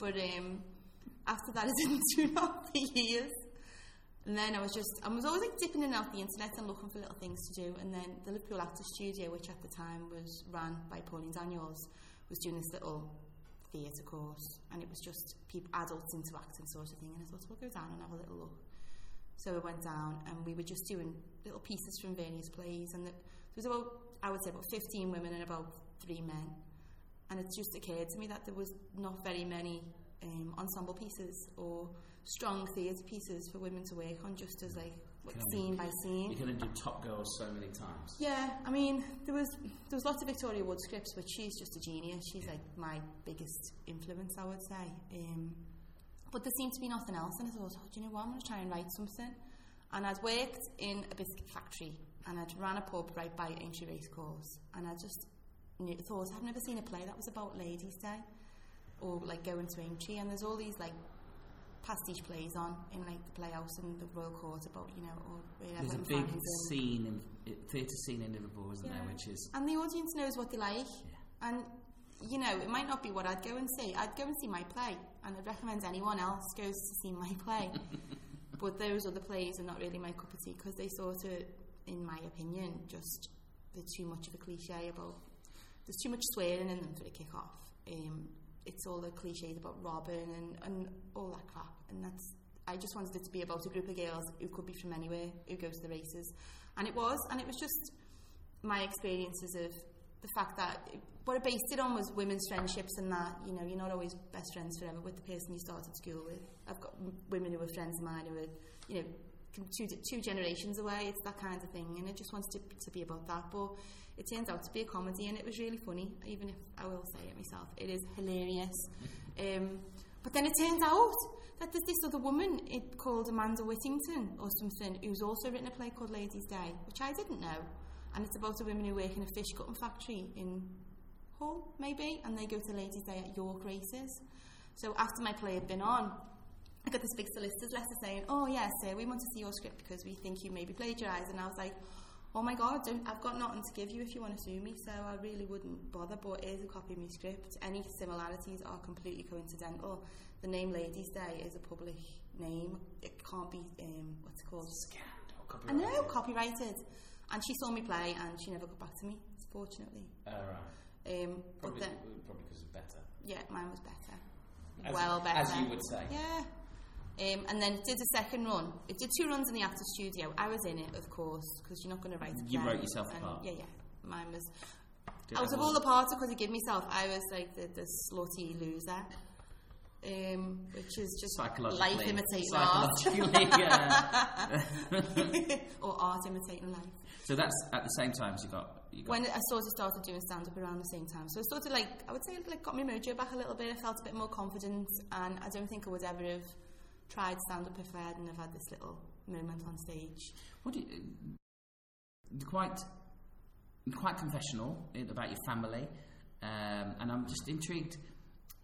But um, after that, I didn't do that for years. And then I was just, I was always like dipping in and out the internet and looking for little things to do. And then the Liverpool Actors Studio, which at the time was ran by Pauline Daniels, was doing this little theatre course. And it was just people, adults into acting sort of thing. And I thought, we'll go down and have a little look. So I went down and we were just doing little pieces from various plays. And there was about, I would say, about 15 women and about three men. And it just occurred to me that there was not very many um, ensemble pieces or strong theatre pieces for women to work on, just as like scene by scene. You can to do Top Girls so many times. Yeah, I mean, there was there was lots of Victoria Wood scripts, but she's just a genius. She's like my biggest influence, I would say. Um, but there seemed to be nothing else, and I thought, oh, do you know what? I'm going to try and write something. And I'd worked in a biscuit factory, and I'd ran a pub right by Aintree Racecourse, and I just knew, thought I've never seen a play that was about Ladies' Day or like going to Aintree, and there's all these like pastiche plays on in like the playhouse and the Royal Court about you know or wherever There's a big scene in theatre scene in Liverpool, isn't yeah. there? Which is and the audience knows what they like, yeah. and you know it might not be what I'd go and see. I'd go and see my play, and I'd recommend anyone else goes to see my play. but those other plays are not really my cup of tea because they sort of, in my opinion, just they're too much of a cliche about. There's too much swearing in them for a kick off. Um, it's all the cliches about Robin and, and all that crap. And that's I just wanted it to be about a group of girls who could be from anywhere who go to the races, and it was. And it was just my experiences of the fact that what I based it on was women's friendships and that you know you're not always best friends forever with the person you started school with. I've got women who are friends of mine who are you know two two generations away. It's that kind of thing, and I just wanted to, to be about that. But it turns out to be a comedy, and it was really funny. Even if I will say it myself, it is hilarious. Um, but then it turns out that there's this other woman it, called Amanda Whittington or something who's also written a play called Ladies' Day, which I didn't know. And it's about a woman who work in a fish cutting factory in Hull, maybe, and they go to Ladies' Day at York races. So after my play had been on, I got this big solicitor's letter saying, "Oh yes, sir, we want to see your script because we think you maybe plagiarised." And I was like, oh my god, I've got nothing to give you if you want to sue me, so I really wouldn't bother. But here's a copy of my script. Any similarities are completely coincidental. The name Ladies' Day is a public name. It can't be um, what's it called? Scanned or copyrighted. I know, copyrighted. And she saw me play, and she never got back to me. Fortunately. Right. Um, probably, but then, probably because it's better. Yeah, mine was better. As, well better. As you would say. Yeah. Um, and then it did a second run. It did two runs in the after studio. I was in it, of course, because you're not going to write. You wrote yourself a part. Yeah, yeah. Mine was. Did out of all the parts I could give myself, I was like the, the slutty loser. Um, which is just life imitating art. or art imitating life. So that's at the same time as you got, you got. When I sort of started doing stand up around the same time. So it sort of like, I would say, like got my mojo back a little bit. I felt a bit more confident, and I don't think I would ever have tried stand up if I hadn't have had this little moment on stage. What do you, you're quite quite confessional about your family, um, and I'm just intrigued.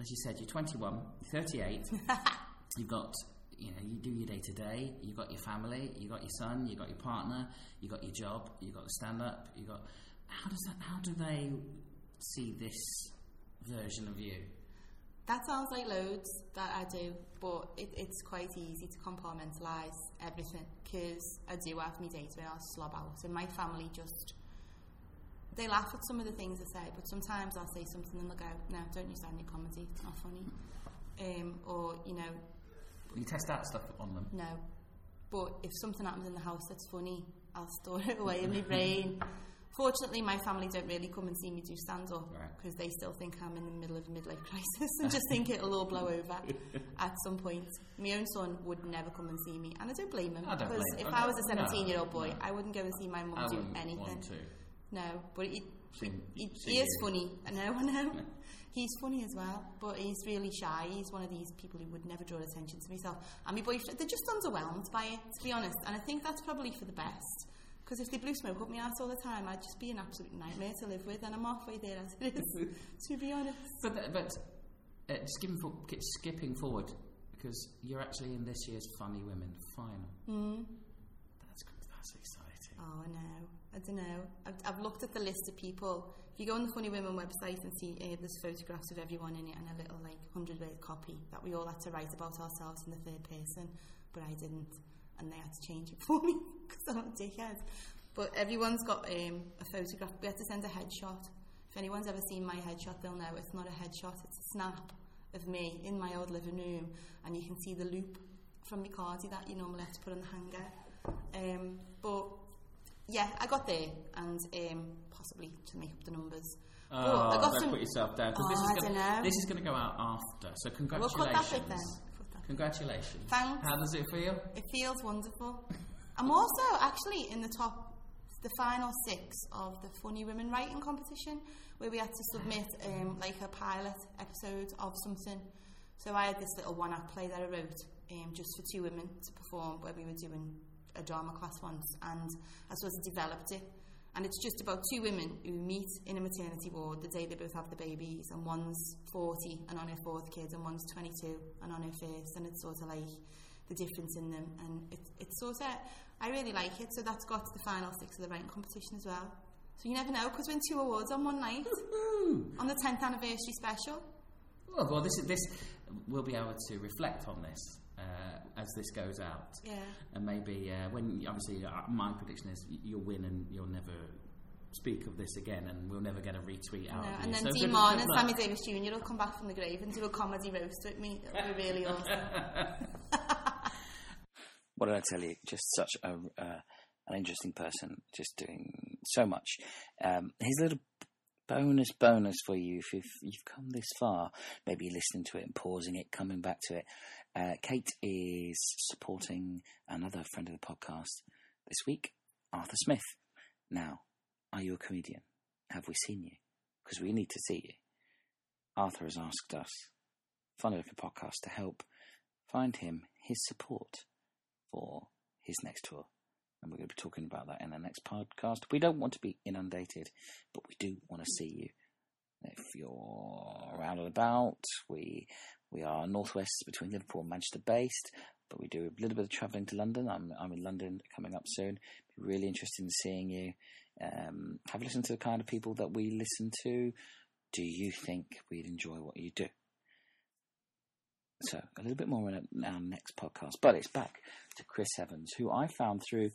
As you said, you're 21, 38. you've got you know you do your day to day. You've got your family. You've got your son. You've got your partner. You've got your job. You've got the stand up. You got how does that? How do they see this version of you? That sounds like loads that I do, but it, it's quite easy to compartmentalise everything because I do have my days where I'll slob out, and my family just they laugh at some of the things I say, but sometimes I'll say something and they'll go, "No, don't use that in your comedy; it's not funny." Um, or you know, you test that stuff on them. No, but if something happens in the house that's funny, I'll store it away in my brain. Fortunately, my family don't really come and see me do stand up because right. they still think I'm in the middle of a midlife crisis and just think it'll all blow over at some point. My own son would never come and see me, and I don't blame him because blame if I was a 17 year old boy, no. I wouldn't go and see my mum do anything. No, but he, he, he is funny. I know, I know. he's funny as well, but he's really shy. He's one of these people who would never draw attention to himself. And my boyfriend, they're just underwhelmed by it, to be honest. And I think that's probably for the best because if they blew smoke up my ass all the time, I'd just be an absolute nightmare to live with, and I'm halfway there as it is, to be honest. But, but uh, skipping, for, skipping forward, because you're actually in this year's Funny Women final. Mm. That's, that's exciting. Oh, I know. I don't know. I've, I've looked at the list of people. If you go on the Funny Women website and see uh, there's photographs of everyone in it and a little like hundred word copy that we all had to write about ourselves in the third person, but I didn't and they had to change it for me because I'm a dickhead. But everyone's got um, a photograph. We had to send a headshot. If anyone's ever seen my headshot, they'll know it's not a headshot, it's a snap of me in my old living room, and you can see the loop from my cardi that you normally have to put on the hanger. Um, but yeah, I got there, and um, possibly to make up the numbers. Oh, I got don't some- put yourself down because Oh, this is gonna, this is going to go out after. So congratulations. We'll cut that bit then. Congratulations. Thanks. How does it feel? It feels wonderful. I'm also actually in the top, the final six of the Funny Women Writing competition, where we had to submit um, like a pilot episode of something. So I had this little one-act play that I wrote um, just for two women to perform, where we were doing a drama class once, and I sort of developed it. And it's just about two women who meet in a maternity ward the day they both have the babies, and one's 40 and on her fourth kid, and one's 22 and on her first, and it's sort of like the difference in them. And it, it's sort of, I really like it, so that's got to the final six of the writing competition as well. So you never know, because win two awards on one night, on the 10th anniversary special. Oh, well, well, this is this. We'll be able to reflect on this uh, as this goes out, Yeah. and maybe uh, when obviously uh, my prediction is you'll win and you'll never speak of this again, and we'll never get a retweet out. No, of and then So Dean Martin and. Sammy Davis Jr. will come back from the grave and do a comedy roast with me. It'll be really awesome. What did I tell you? Just such a uh, an interesting person, just doing so much. Um, here's a little bonus bonus for you if you've, you've come this far. Maybe listening to it and pausing it, coming back to it. Uh, Kate is supporting another friend of the podcast this week, Arthur Smith. Now, are you a comedian? Have we seen you? Because we need to see you. Arthur has asked us, Funny Looking Podcast, to help find him his support for his next tour. And we're going to be talking about that in the next podcast. We don't want to be inundated, but we do want to see you. If you're around and about, we we are northwest between Liverpool and Manchester based, but we do a little bit of travelling to London. I'm I'm in London coming up soon. Be really interested in seeing you. Um, have a listen to the kind of people that we listen to. Do you think we'd enjoy what you do? So, a little bit more in our next podcast, but it's back to Chris Evans, who I found through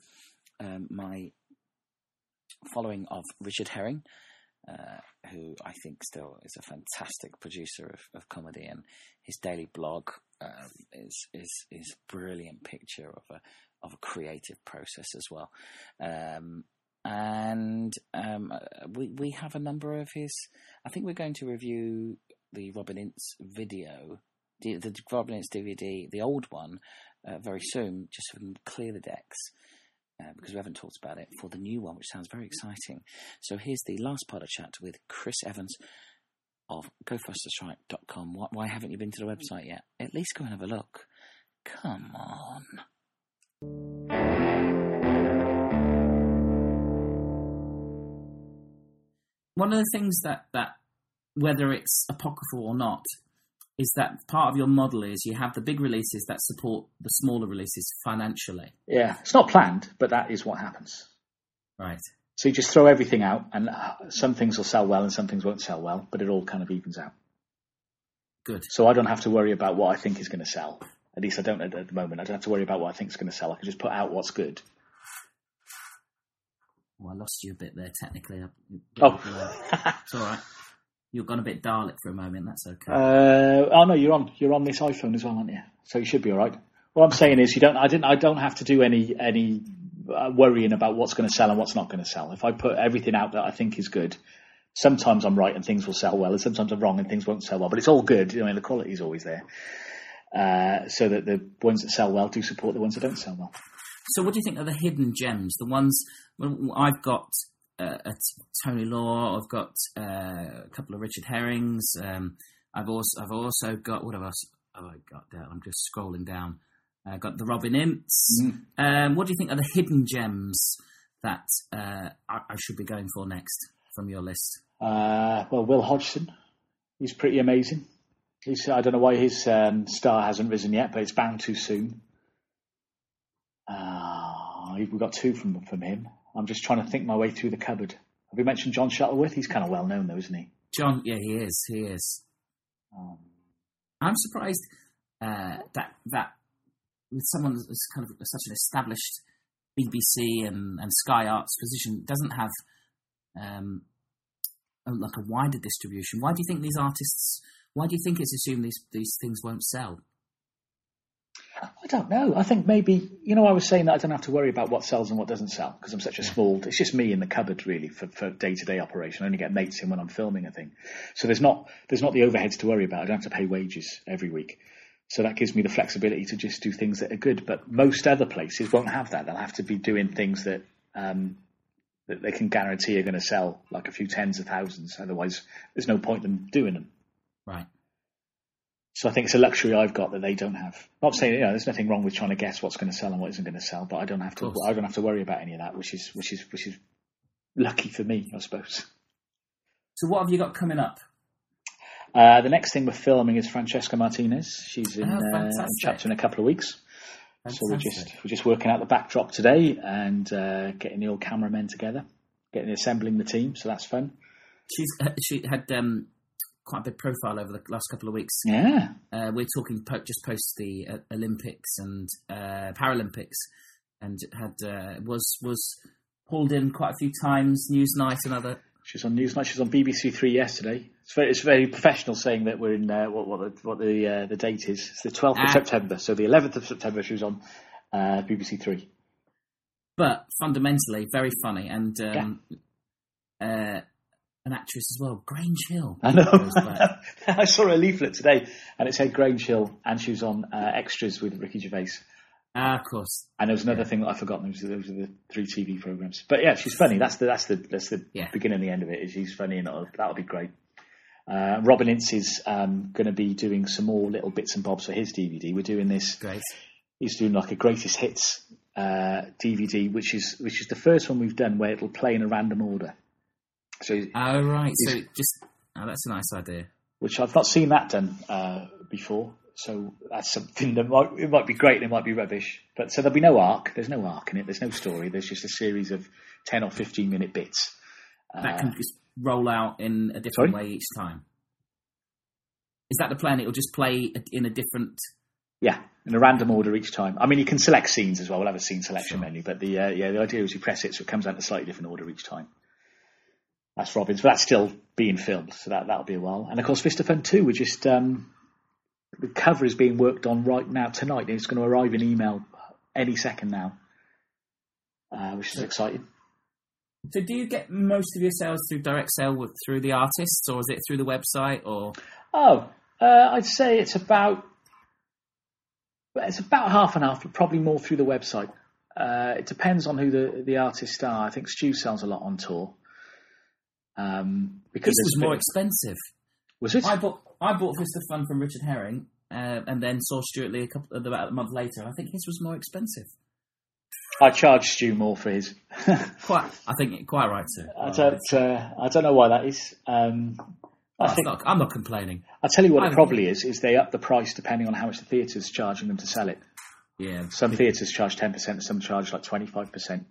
um, my following of Richard Herring, uh, who I think still is a fantastic producer of, of comedy, and his daily blog um, is is is a brilliant picture of a of a creative process as well. Um, and um, uh, we we have a number of his. I think we're going to review the Robin Ince video, the, the Robin Ince DVD, the old one, uh, very soon, just so we can clear the decks. Uh, because we haven't talked about it for the new one, which sounds very exciting. So here's the last part of chat with Chris Evans of GoFasterStripe.com. Why, why haven't you been to the website yet? At least go and have a look. Come on. One of the things that that whether it's apocryphal or not is that part of your model is you have the big releases that support the smaller releases financially. Yeah, it's not planned, but that is what happens. Right. So you just throw everything out, and uh, some things will sell well and some things won't sell well, but it all kind of evens out. Good. So I don't have to worry about what I think is going to sell. At least I don't at, at the moment. I don't have to worry about what I think is going to sell. I can just put out what's good. Well, I lost you a bit there technically. Oh. it's all right. You've gone a bit Dalek for a moment. That's okay. Uh, oh no, you're on. You're on this iPhone as well, aren't you? So you should be all right. What I'm saying is, you don't. I didn't. I don't have to do any any uh, worrying about what's going to sell and what's not going to sell. If I put everything out that I think is good, sometimes I'm right and things will sell well, and sometimes I'm wrong and things won't sell well. But it's all good. I mean, the quality is always there. Uh, so that the ones that sell well do support the ones that don't sell well. So, what do you think are the hidden gems? The ones well, I've got uh, a t- Tony Law. I've got uh, a couple of Richard Herrings. Um, I've also I've also got what have I, have I got there? I'm just scrolling down. I got the Robin Inces. Um, what do you think are the hidden gems that uh, I, I should be going for next from your list? Uh, well, Will Hodgson, he's pretty amazing. He's, I don't know why his um, star hasn't risen yet, but it's bound to soon. Uh, we've got two from from him. I'm just trying to think my way through the cupboard. Have we mentioned John Shuttleworth? He's kind of well known, though, isn't he? John, yeah, he is. He is. Um, I'm surprised uh, that that with someone as kind of such an established BBC and, and Sky Arts position doesn't have um, a, like a wider distribution. Why do you think these artists? Why do you think it's assumed these these things won't sell? I don't know. I think maybe you know I was saying that I don't have to worry about what sells and what doesn't sell because I'm such a small. It's just me in the cupboard really for for day to day operation. I only get mates in when I'm filming a thing, so there's not there's not the overheads to worry about. I don't have to pay wages every week, so that gives me the flexibility to just do things that are good. But most other places won't have that. They'll have to be doing things that um, that they can guarantee are going to sell like a few tens of thousands. Otherwise, there's no point in them doing them. Right. So I think it's a luxury I've got that they don't have. I'm Not saying you know, there's nothing wrong with trying to guess what's going to sell and what isn't going to sell, but I don't have to. I don't have to worry about any of that, which is which is which is lucky for me, I suppose. So what have you got coming up? Uh, the next thing we're filming is Francesca Martinez. She's in, Oh, uh, in chapter in a couple of weeks. So we're just we're just working out the backdrop today and uh, getting the old cameramen together, getting assembling the team. So that's fun. She's uh, she had um, quite a big profile over the last couple of weeks. Yeah, Uh, we're talking po- just post the uh, Olympics and uh, Paralympics, and had uh, was was pulled in quite a few times. Newsnight and other. she's on Newsnight. She's on BBC Three yesterday. It's very, it's very professional saying that we're in uh, what what the, what the uh, the date is. It's the 12th of Ah. September. So the 11th of September she was on uh, BBC Three. But fundamentally, very funny and um, uh, an actress as well, Grange Hill. I know. I saw a leaflet today, and it said Grange Hill, and she was on uh, extras with Ricky Gervais. Ah, of course. And there was another thing that I forgot. Those, those are the three TV programs. But yeah, she's funny. That's the that's the that's the Yeah. beginning and the end of it. Is she's funny, and that'll, that'll be great. Uh, Robin Ince is um, going to be doing some more little bits and bobs for his DVD. We're doing this. Great. He's doing like a greatest hits uh, DVD, which is which is the first one we've done where it'll play in a random order. So, Oh, right. So just oh, that's a nice idea. which I've not seen that done uh, before. So that's something that might it might be great and it might be rubbish. But so there'll be no arc. There's no arc in it. There's no story. There's just a series of ten or fifteen minute bits. That Uh, can just roll out in a different Sorry? way each time. Is that the plan? It will just play in a different. Yeah, in a random order each time. I mean, you can select scenes as well. We'll have a scene selection Sure. menu, but the uh, yeah, the idea is you press it so it comes out in a slightly different order each time. That's Robin's, but that's still being filmed, so that that'll be a while. And of course, Fist of Fun Two, we're just um, the cover is being worked on right now tonight. and It's going to arrive in email any second now, uh, which is exciting. So, do you get most of your sales through direct sale with, through the artists, or is it through the website? Or Oh, uh, I'd say it's about it's about half and half, but probably more through the website. Uh, it depends on who the the artists are. I think Stu sells a lot on tour. Um, because this was more expensive. was it? I bought I bought Fist of Fun from Richard Herring, uh, and then saw Stewart Lee a couple about a month later. and I think his was more expensive. I charge Stu more for his. Quite, I think quite right too. I don't. Uh, I don't know why that is. Um, Oh, I think not, I'm not complaining. I'll tell you what I it probably is. Is they up the price depending on how much the theatre's charging them to sell it. Yeah, Some theatres charge ten percent, some charge like twenty five percent.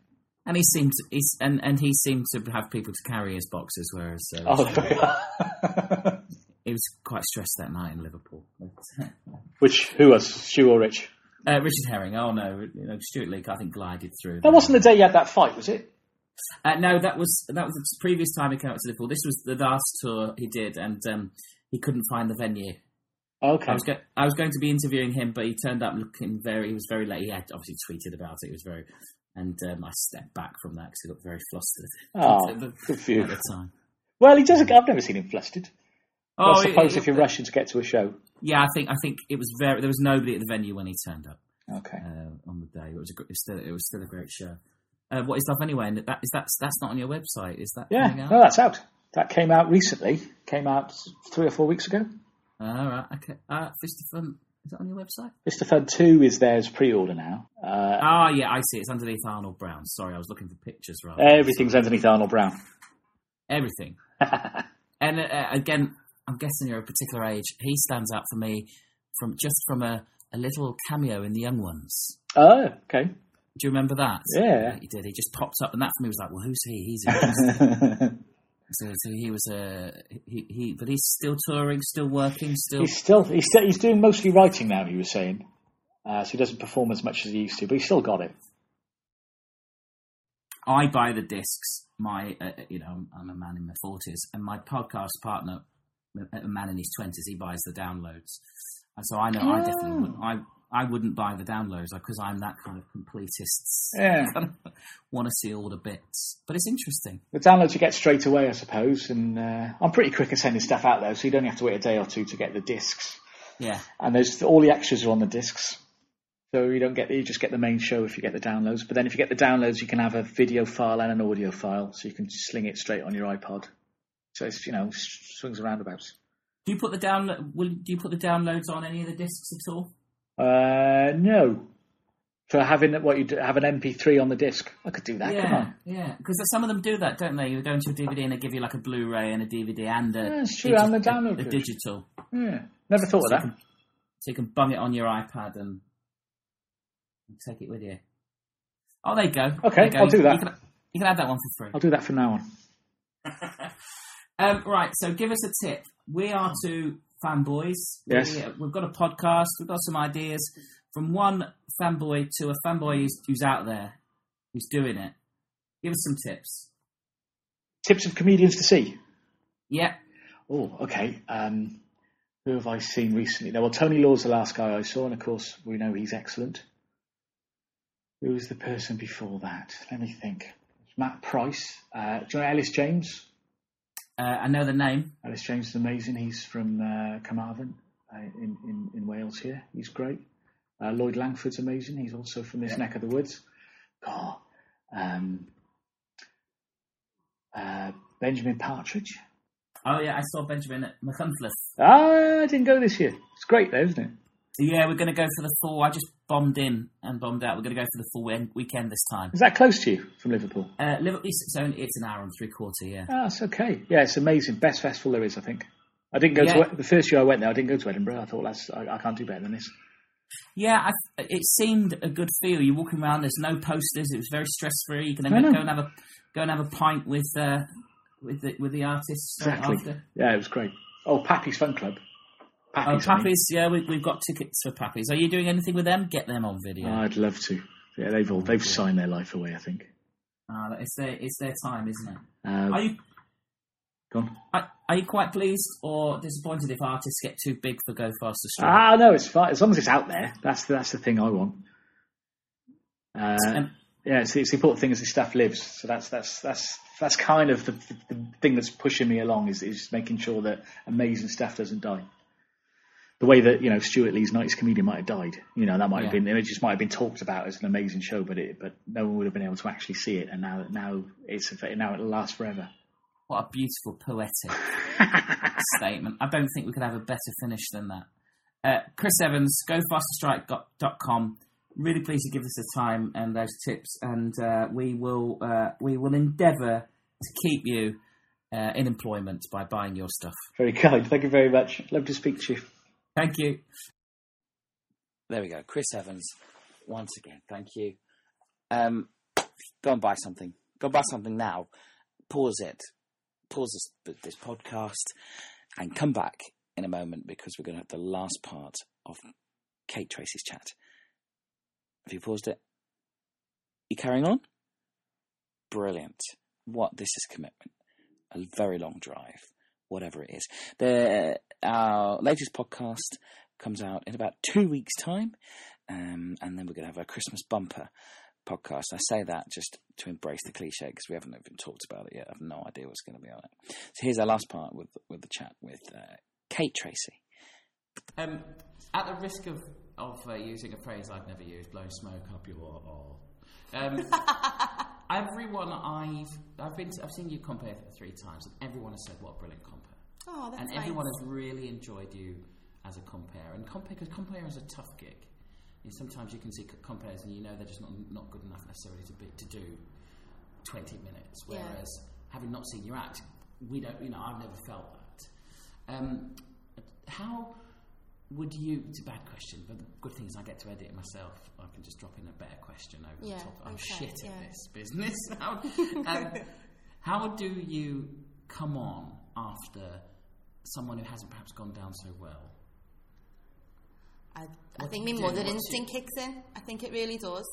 And he seemed he's and, and he seemed to have people to carry his boxes, whereas uh, Oh, he was quite stressed that night in Liverpool. which who was Stu or Rich? uh, Richard Herring, oh no, you know, Stewart Lee, I think glided through. That wasn't the day you had that fight, was it? Uh, no, that was that was the previous time he came out to Liverpool. This was the last tour he did, and um, he couldn't find the venue. Okay. I was go- I was going to be interviewing him, but he turned up looking very. He was very late. He had obviously tweeted about it. He was very, and um, I stepped back from that because he looked very flustered Oh, at the- good for you. at the time. Well, he doesn't. I've never seen him flustered. Oh, I suppose it- if you're rushing to get to a show. yeah, I think I think it was very. There was nobody at the venue when he turned up Okay. uh, on the day. It was a, it was still it was still a great show. Uh, what is love anyway? And that is that's that's not on your website. Is that Yeah, no, that's out. That came out recently. Came out three or four weeks ago. All right. Okay. Uh, Fist of Fun. Is that on your website? Fist of Fun 2 is there as pre-order now. Uh, Ah, yeah, I see. It's underneath Arnold Brown. Sorry, I was looking for pictures rather. everything's underneath Arnold Brown. Everything. And uh, again, I'm guessing you're a particular age. He stands out for me from just from a, a little cameo in The Young Ones. oh, okay. Do you remember that? Yeah. he did. He just popped up, and that for me was like, well, who's he? He's a so, so he was a he, he, but he's still touring, still working, still. he's still he's still, he's doing mostly writing now. He was saying, uh, so he doesn't perform as much as he used to, but he's still got it. I buy the discs. My, uh, you know, I'm a man in my forties, and my podcast partner, a man in his twenties, he buys the downloads, and so I know I definitely Oh. would. I I wouldn't buy the downloads because I'm that kind of completist. Yeah. want to see all the bits, but it's interesting. The downloads you get straight away, I suppose, and uh, I'm pretty quick at sending stuff out though, so you don't have to wait a day or two to get the discs. Yeah, And there's all the extras are on the discs, so you don't get you just get the main show if you get the downloads. But then if you get the downloads, you can have a video file and an audio file, so you can sling it straight on your iPod. So it's you know swings and roundabouts. do you put the down? Will do you put the downloads on any of the discs at all? Uh, no. For having what you have an MP3 on the disc, I could do that. Yeah, yeah, because some of them do that, don't they? You go into a DVD and they give you like a Blu-ray and a DVD and a, Yeah, true, and the download a disc. digital, Yeah, never thought of So you that. can- so you can bung it on your iPad and, and take it with you. Oh, there you go. Okay, you go. I'll do that. You can, you can have that one for free. I'll do that from now on. Um, right, so give us a tip. We are two fanboys. Yes. We, we've got a podcast. We've got some ideas from one fanboy to a fanboy who's, who's out there, who's doing it. Give us some tips. Tips of comedians to see. Yeah. Oh, okay. Um, who have I seen recently? Now, well, Tony Law's the last guy I saw, and of course, we know he's excellent. Who was the person before that? Let me think. Matt Price. Uh, do you know Ellis James? Uh, I know the name. Ellis James is amazing. He's from uh, Carmarthen uh, in, in, in Wales here. He's great. Uh, Lloyd Langford's amazing. He's also from this neck of the woods. God. Um, uh, Benjamin Partridge. Oh, yeah, I saw Benjamin at Machynlleth. Ah, I didn't go this year. It's great though, isn't it? Yeah, we're going to go for the full. I just bombed in and bombed out. We're going to go for the full week- weekend this time. Is that close to you from Liverpool? Uh, Liverpool, it's, only, it's an hour and three quarter, yeah. Ah, it's okay. Yeah, it's amazing. Best festival there is, I think. I didn't go Yeah. to the first year I went there. I didn't go to Edinburgh. I thought that's I, I can't do better than this. Yeah, I, it seemed a good feel. You're walking around. There's no posters. It was very stress free. You can then know. go and have a go and have a pint with uh, with the with the artists uh, Exactly. after. Yeah, it was great. Oh, Pappy's Fun Club. Oh, Pappy's. Pappies, yeah, we, we've got tickets for Pappies. Are you doing anything with them? Get them on video. I'd love to. Yeah, they've all they've signed their life away. I think. Ah, it's their it's their time, isn't it? Uh, Are you go on. are, are you quite pleased or disappointed if artists get too big for Go Faster Stripe? Ah, no, it's fine as long as it's out there. That's the, that's the thing I want. Uh, Um, yeah, it's, it's the important thing is the stuff lives. So that's that's that's that's kind of the, the, the thing that's pushing me along is is making sure that amazing stuff doesn't die. The way that you know Stewart Lee's 90s Comedian might have died, you know that might have been it just might have been talked about as an amazing show, but it but no one would have been able to actually see it, and now now it's now it'll last forever. What a beautiful poetic statement. I don't think we could have a better finish than that. Uh, Chris Evans, gofasterstripe.com. Really pleased to give us the time and those tips, and uh, we will uh, we will endeavour to keep you uh, in employment by buying your stuff. Very kind. Thank you very much. Love to speak to you. Thank you. There we go. Chris Evans, once again, thank you. Um, go and buy something. Go buy something now. Pause it. Pause this, this podcast and come back in a moment because we're going to have the last part of Kate Tracy's chat. Have you paused it? You carrying on? Brilliant. What this is commitment. A very long drive, whatever it is. The our latest podcast comes out in about two weeks' time, um, and then we're going to have a Christmas bumper podcast. I say that just to embrace the cliche because we haven't even talked about it yet. I have no idea what's going to be on it. So here's our last part with with the chat with uh, Kate Tracy. Um, at the risk of of uh, using a phrase I've never used, blowing smoke up your or um, everyone I've I've been to, I've seen you compare three times, and everyone has said what a brilliant compare, Oh, that's and nice. everyone has really enjoyed you as a compare. And compare because compare is a tough gig. You know, sometimes you can see compares and you know they're just not not good enough necessarily to be to do twenty minutes. Yeah. Whereas having not seen you act, we don't. You know, I've never felt that. Um, how would you? It's a bad question, but the good thing is I get to edit it myself. I can just drop in a better question over Yeah, the top. I'm okay, shit yeah. at this business. how, um, how do you come on after someone who hasn't perhaps gone down so well? I, I think my you mother instinct kicks in. I think it really does.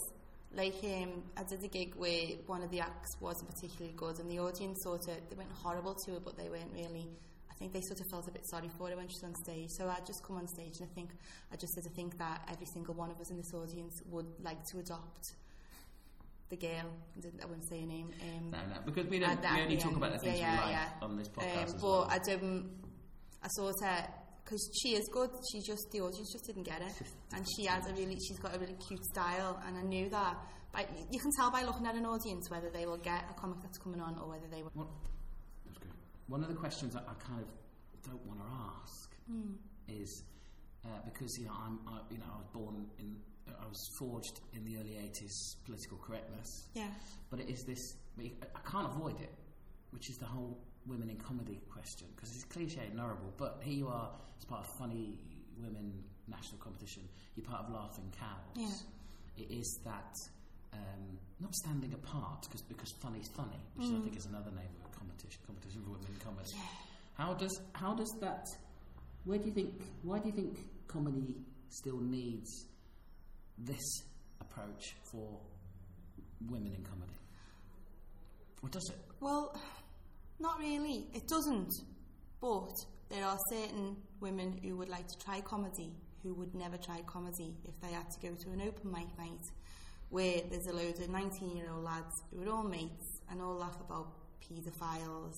Like um, I did a gig where one of the acts wasn't particularly good, and the audience sort of they weren't horrible to it, but they weren't really. I think they sort of felt a bit sorry for her when she was on stage. So I'd just come on stage and I think I just said to think that every single one of us in this audience would like to adopt the girl. I didn't- wouldn't say her name. Um, No, no, because we, don't, at we only talk end. about the things Yeah, we like yeah. on this um, podcast. as but well. I don't. I sort of because she is good. She just the audience just didn't get it, and she has a really she's got a really cute style, and I knew that. But you can tell by looking at an audience whether they will get a comic that's coming on or whether they will. Good. One of the questions that I kind of don't want to ask Hmm. is uh, because you know I'm I, you know I was born in I was forged in the early '80s political correctness, Yeah. but it is this I can't avoid it, which is the whole women in comedy question because it's cliche and horrible. But here you are as part of funny women national competition. You're part of Laughing Cows. Yeah. It is that. Um, not standing apart because because funny's funny, which I think is another name of competition competition for women in comedy. How does how does that? Where do you think? Why do you think comedy still needs this approach for women in comedy? Or does it? Well, not really. It doesn't. But there are certain women who would like to try comedy who would never try comedy if they had to go to an open mic night where there's a load of 19 year old lads who are all mates and all laugh about paedophiles.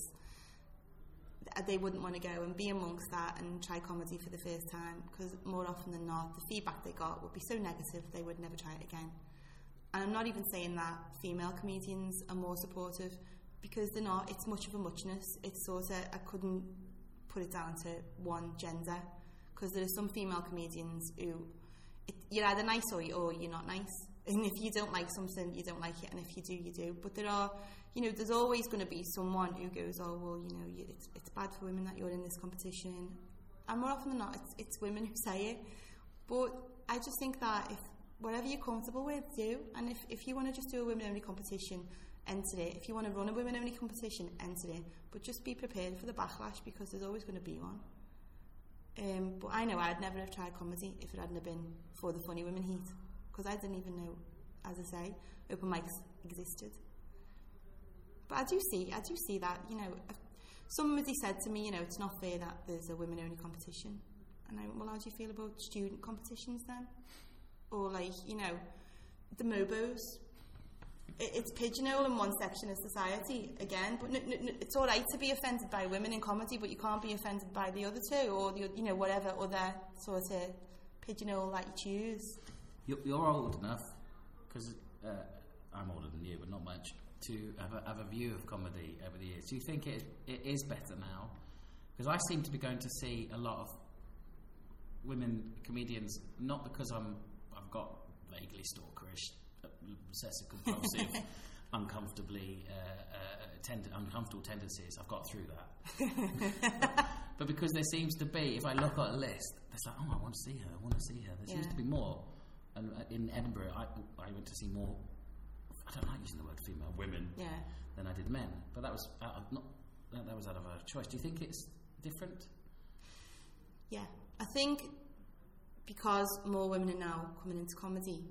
Th- They wouldn't want to go and be amongst that and try comedy for the first time because more often than not, the feedback they got would be so negative they would never try it again. And I'm not even saying that female comedians are more supportive because they're not. It's much of a muchness. It's sort of, I couldn't put it down to one gender because there are some female comedians who it, you're either nice or, or you're not nice. And if you don't like something, you don't like it, and if you do, you do. But there are, you know, there's always going to be someone who goes, oh, well, you know, it's, it's bad for women that you're in this competition. And more often than not, it's, it's women who say it. But I just think that if whatever you're comfortable with, do. And if, if you want to just do a women only competition, enter it. If you want to run a women only competition, enter it. But just be prepared for the backlash because there's always going to be one. Um, but I know I'd never have tried comedy if it hadn't been for the Funny Women Heat because I didn't even know, as I say, open mics existed. But I do see, I do see that, you know, somebody said to me, you know, it's not fair that there's a women only competition. And I went, well, how do you feel about student competitions then? Or like, you know, the Mobos. It, it's pigeonhole in one section of society again, but n- n- it's all right to be offended by women in comedy, but you can't be offended by the other two or the, you know whatever other sort of pigeonhole that you choose. You're, you're old enough because uh, I'm older than you, but not much. To have a, have a view of comedy over the years. Do you think it, it is better now? Because I seem to be going to see a lot of women comedians, not because I'm I've got vaguely stalkerish, obsessive compulsive, uncomfortably uh, uh, tend- uncomfortable tendencies. I've got through that. but because there seems to be, if I look at a list, it's like, oh, I want to see her. I want to see her. There seems to be more. And uh, in Edinburgh, I, I went to see more. I don't like using the word female women Yeah. than I did men, but that was out of not that, that was out of a choice. Do you think it's different? Yeah, I think because more women are now coming into comedy,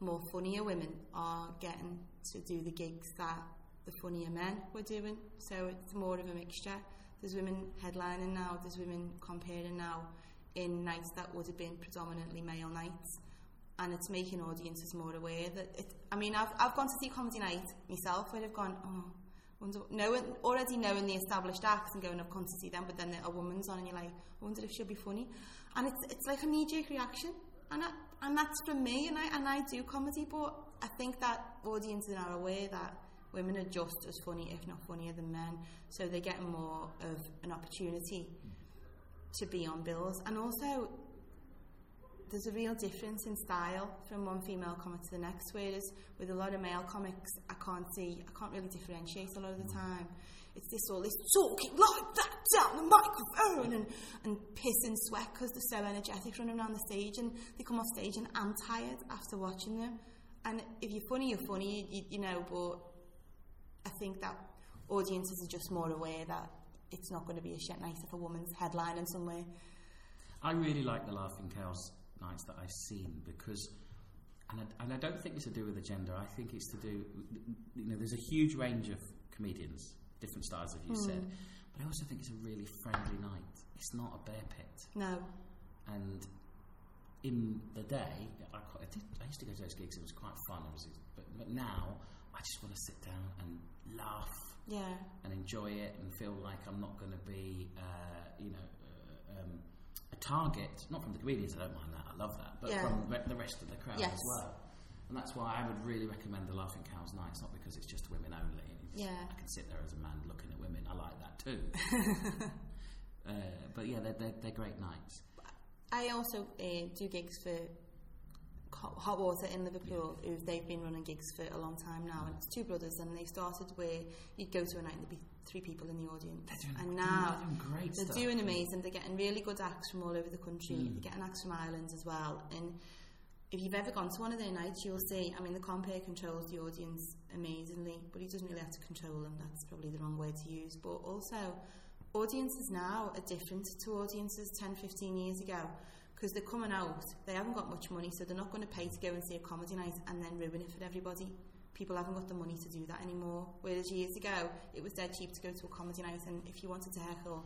more funnier women are getting to do the gigs that the funnier men were doing. So it's more of a mixture. There's women headlining now, there's women comparing now in nights that would have been predominantly male nights. And it's making audiences more aware that it. I mean, I've, I've gone to see comedy night myself where I've gone, oh, wonder, knowing, already knowing the established acts and going, I've to see them, but then a woman's on and you're like, I wonder if she'll be funny. And it's, it's like a knee jerk reaction. And, I, and that's from me, and I, and I do comedy, but I think that audiences are aware that women are just as funny, if not funnier than men. So they're getting more of an opportunity to be on bills. And also, there's a real difference in style from one female comic to the next. Whereas with a lot of male comics, I can't see, I can't really differentiate a lot of the time. It's this all this talking like that down the microphone and, and piss and sweat because they're so energetic running around the stage and they come off stage and I'm tired after watching them. And if you're funny, you're funny, you, you know, but I think that audiences are just more aware that it's not going to be a shit night if a woman's headlining somewhere. I really like the Laughing Cows nights that I've seen because, and I, and I don't think it's to do with the gender. I think it's to do, you know, there's a huge range of comedians, different styles, as you said. But I also think it's a really friendly night. It's not a bear pit. No. And in the day, I, quite, I, did, I used to go to those gigs. It was quite fun. It was, but, but now I just want to sit down and laugh Yeah. and enjoy it and feel like I'm not going to be, uh, you know, uh, um, target. Not from the comedians. I don't mind that. I love that. But Yeah. from re- the rest of the crowd Yes. as well. And that's why I would really recommend the Laughing Cows nights. Not because it's just women only. Yeah. I can sit there as a man looking at women. I like that too. uh, but yeah, they're, they're, they're great nights. I also uh, do gigs for Hot Water in Liverpool, who they've been running gigs for a long time now, and it's two brothers, and they started where you'd go to a night and there'd be three people in the audience, and now they're stuff. doing amazing. They're getting really good acts from all over the country. Mm. They're getting acts from Ireland as well, and if you've ever gone to one of their nights, you'll see. I mean, the compere controls the audience amazingly, but he doesn't really have to control them. That's probably the wrong word to use. But also, audiences now are different to audiences 10, 15 years ago because they're coming out, they haven't got much money, so they're not going to pay to go and see a comedy night and then ruin it for everybody. People haven't got the money to do that anymore. Whereas years ago, it was dead cheap to go to a comedy night, and if you wanted to heckle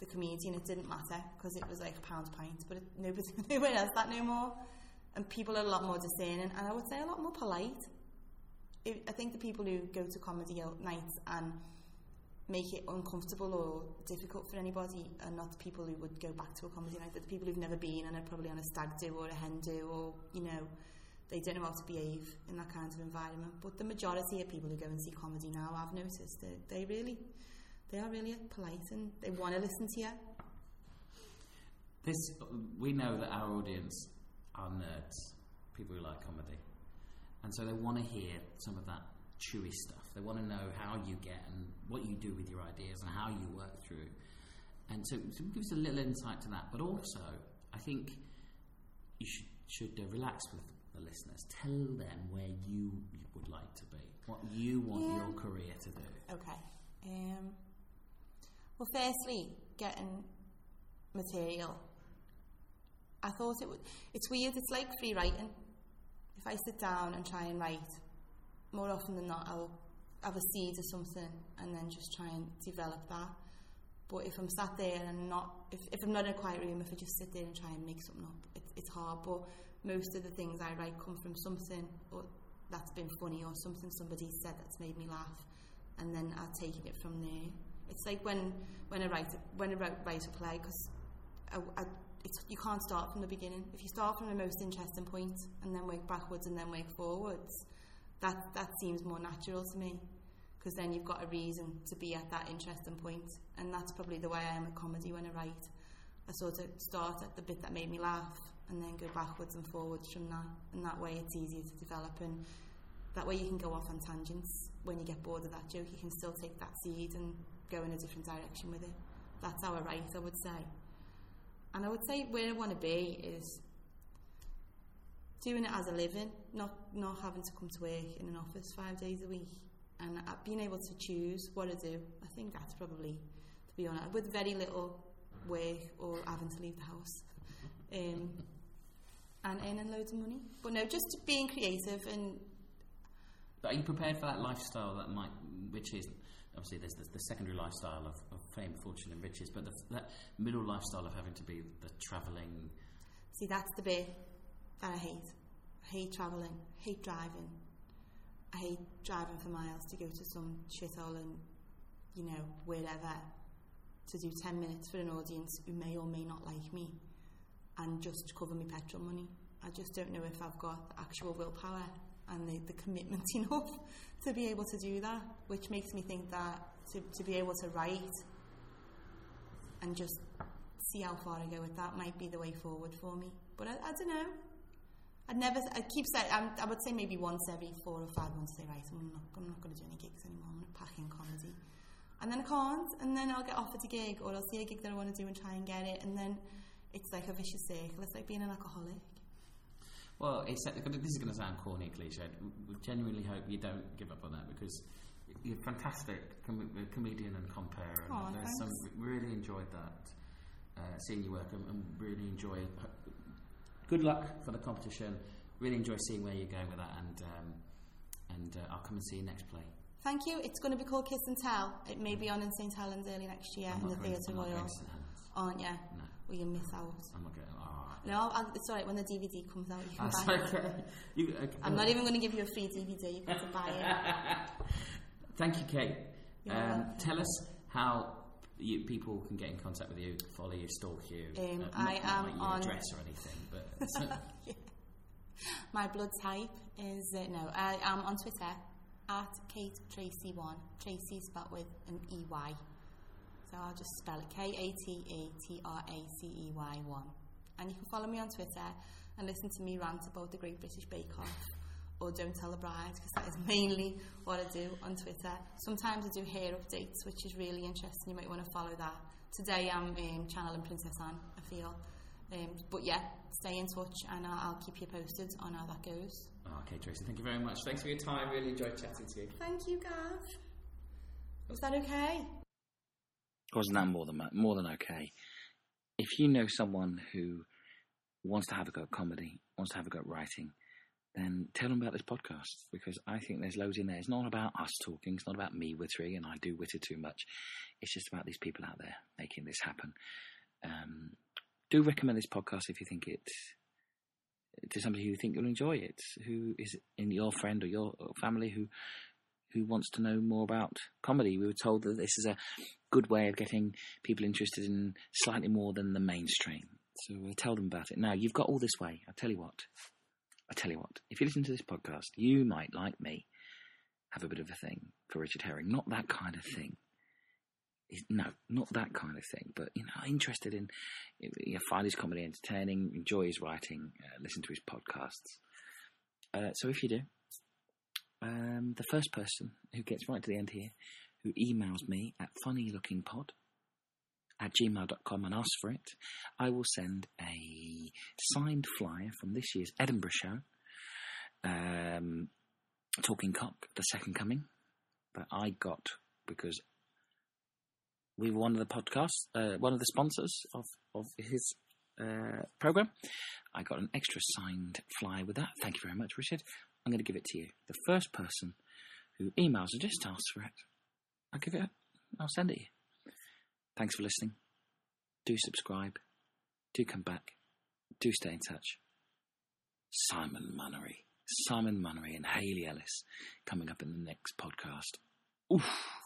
the comedian, it didn't matter because it was like a pound pint, but it, nobody, nobody does that no more. And people are a lot more discerning, and I would say a lot more polite. I I think the people who go to comedy nights and make it uncomfortable or difficult for anybody are not the people who would go back to a comedy night. They're the people who've never been and are probably on a stag do or a hen do or, you know, they don't know how to behave in that kind of environment. But the majority of people who go and see comedy now, I've noticed, that they really, they are really polite and they want to listen to you. This we know that our audience are nerds, people who like comedy, and so they want to hear some of that chewy stuff. They want to know how you get and what you do with your ideas and how you work through. And so, so give us a little insight to that. But also, I think you should should uh, relax with the listeners. Tell them where you, would like to be, what you want Yeah. your career to do. Okay. Um, well, firstly, getting material. I thought it would. It's weird. It's like free writing. If I sit down and try and write, more often than not, I'll have a seed or something and then just try and develop that. But if I'm sat there and not, if, if I'm not in a quiet room, if I just sit there and try and make something up, it's, it's hard. But most of the things I write come from something or that's been funny or something somebody said that's made me laugh, and then I'll take it from there. It's like when when I write when I write, write a play because you can't start from the beginning. If you start from the most interesting point and then work backwards and then work forwards, that that seems more natural to me because then you've got a reason to be at that interesting point, and that's probably the way I am at comedy when I write. I sort of start at the bit that made me laugh and then go backwards and forwards from that, and that way it's easier to develop and that way you can go off on tangents when you get bored of that joke. You can still take that seed and go in a different direction with it. That's I write, I would say. And I would say where I want to be is doing it as a living, not not having to come to work in an office five days a week, and being able to choose what I do. I think that's probably, to be honest, with very little work or having to leave the house, um, and earning loads of money. But no, just being creative and But are you prepared for that lifestyle that might, which is obviously there's the, the secondary lifestyle of, of fame, fortune, and riches, but the, that middle lifestyle of having to be the travelling. See, that's the bit that I hate. I hate travelling, hate driving. I hate driving for miles to go to some shithole and, you know, wherever to do 10 minutes for an audience who may or may not like me and just cover my petrol money. I just don't know if I've got the actual willpower and the, the commitment enough to be able to do that, which makes me think that to, to be able to write and just see how far I go with that might be the way forward for me. But I, I don't know. I'd never. I keep saying. I'm, would say maybe once every four or five months. Say right, I'm not. I'm not going to do any gigs anymore. I'm going to pack in comedy, and then I can't. And then I'll get offered a gig, or I'll see a gig that I want to do and try and get it. And then it's like a vicious circle. It's like being an alcoholic. Well, it's, this is going to sound corny and cliche. We genuinely hope you don't give up on that because you're a fantastic com- comedian and compere. And Aw, there's some really enjoyed that, uh, seeing your work, and, and really enjoy. Good luck for the competition. Really enjoy seeing where you're going with that, and um, and uh, I'll come and see you next play. Thank you. It's going to be called Kiss and Tell. It may be on in St Helens early next year I'm in the not going- Theatre I'm not Royal. to St Helens. Aren't you? Well, you miss out. I'm not. All right. No, I'll, it's alright. When the DVD comes out, you can That's buy it. You, okay. I'm not even going to give you a free DVD. You've got to buy it. Thank you, Kate. Um, tell us how you, people can get in contact with you, follow you, stalk you. Um, not- I am like your on- address or anything, but My blood type is uh, no. I am on Twitter at Kate Tracey One. Tracey spelled with an E Y. So I'll just spell it K A T E T R A C E Y One. And you can follow me on Twitter and listen to me rant about the Great British Bake Off or Don't Tell the Bride because that is mainly what I do on Twitter. Sometimes I do hair updates, which is really interesting. You might want to follow that. Today I'm um, channeling Princess Anne. I feel. Um, but yeah, stay in touch and I'll, I'll keep you posted on how that goes. Okay, Tracey. Thank you very much. Thanks for your time. Really enjoyed chatting to you. Thank you, Gav. Was that okay? Wasn't that more than more than okay? If you know someone who wants to have a go at comedy, wants to have a go at writing, then tell them about this podcast because I think there's loads in there. It's not about us talking. It's not about me wittering, and I do witter too much. It's just about these people out there making this happen. Um, do recommend this podcast if you think it to somebody who you think you'll enjoy it, who is in your friend or your family who who wants to know more about comedy. We were told that this is a good way of getting people interested in slightly more than the mainstream. So we'll tell them about it. Now, you've got all this way. I'll tell you what. I'll tell you what. If you listen to this podcast, you might, like me, have a bit of a thing for Richard Herring. Not that kind of thing. No, not that kind of thing. But, you know, interested in, you know, find his comedy entertaining, enjoy his writing, uh, listen to his podcasts. Uh, so if you do, um, the first person who gets right to the end here, who emails me at funnylookingpod at gmail.com and asks for it, I will send a signed flyer from this year's Edinburgh show, um, Talking Cock, The Second Coming, that I got because we were one of the podcasts, uh, one of the sponsors of, of his uh, program. I got an extra signed flyer with that. Thank you very much, Richard. I'm going to give it to you. The first person who emails and just asks for it, I'll give it. I'll send it you. Thanks for listening. Do subscribe. Do come back. Do stay in touch. Simon Munnery, Simon Munnery, and Haley Ellis coming up in the next podcast. Oof.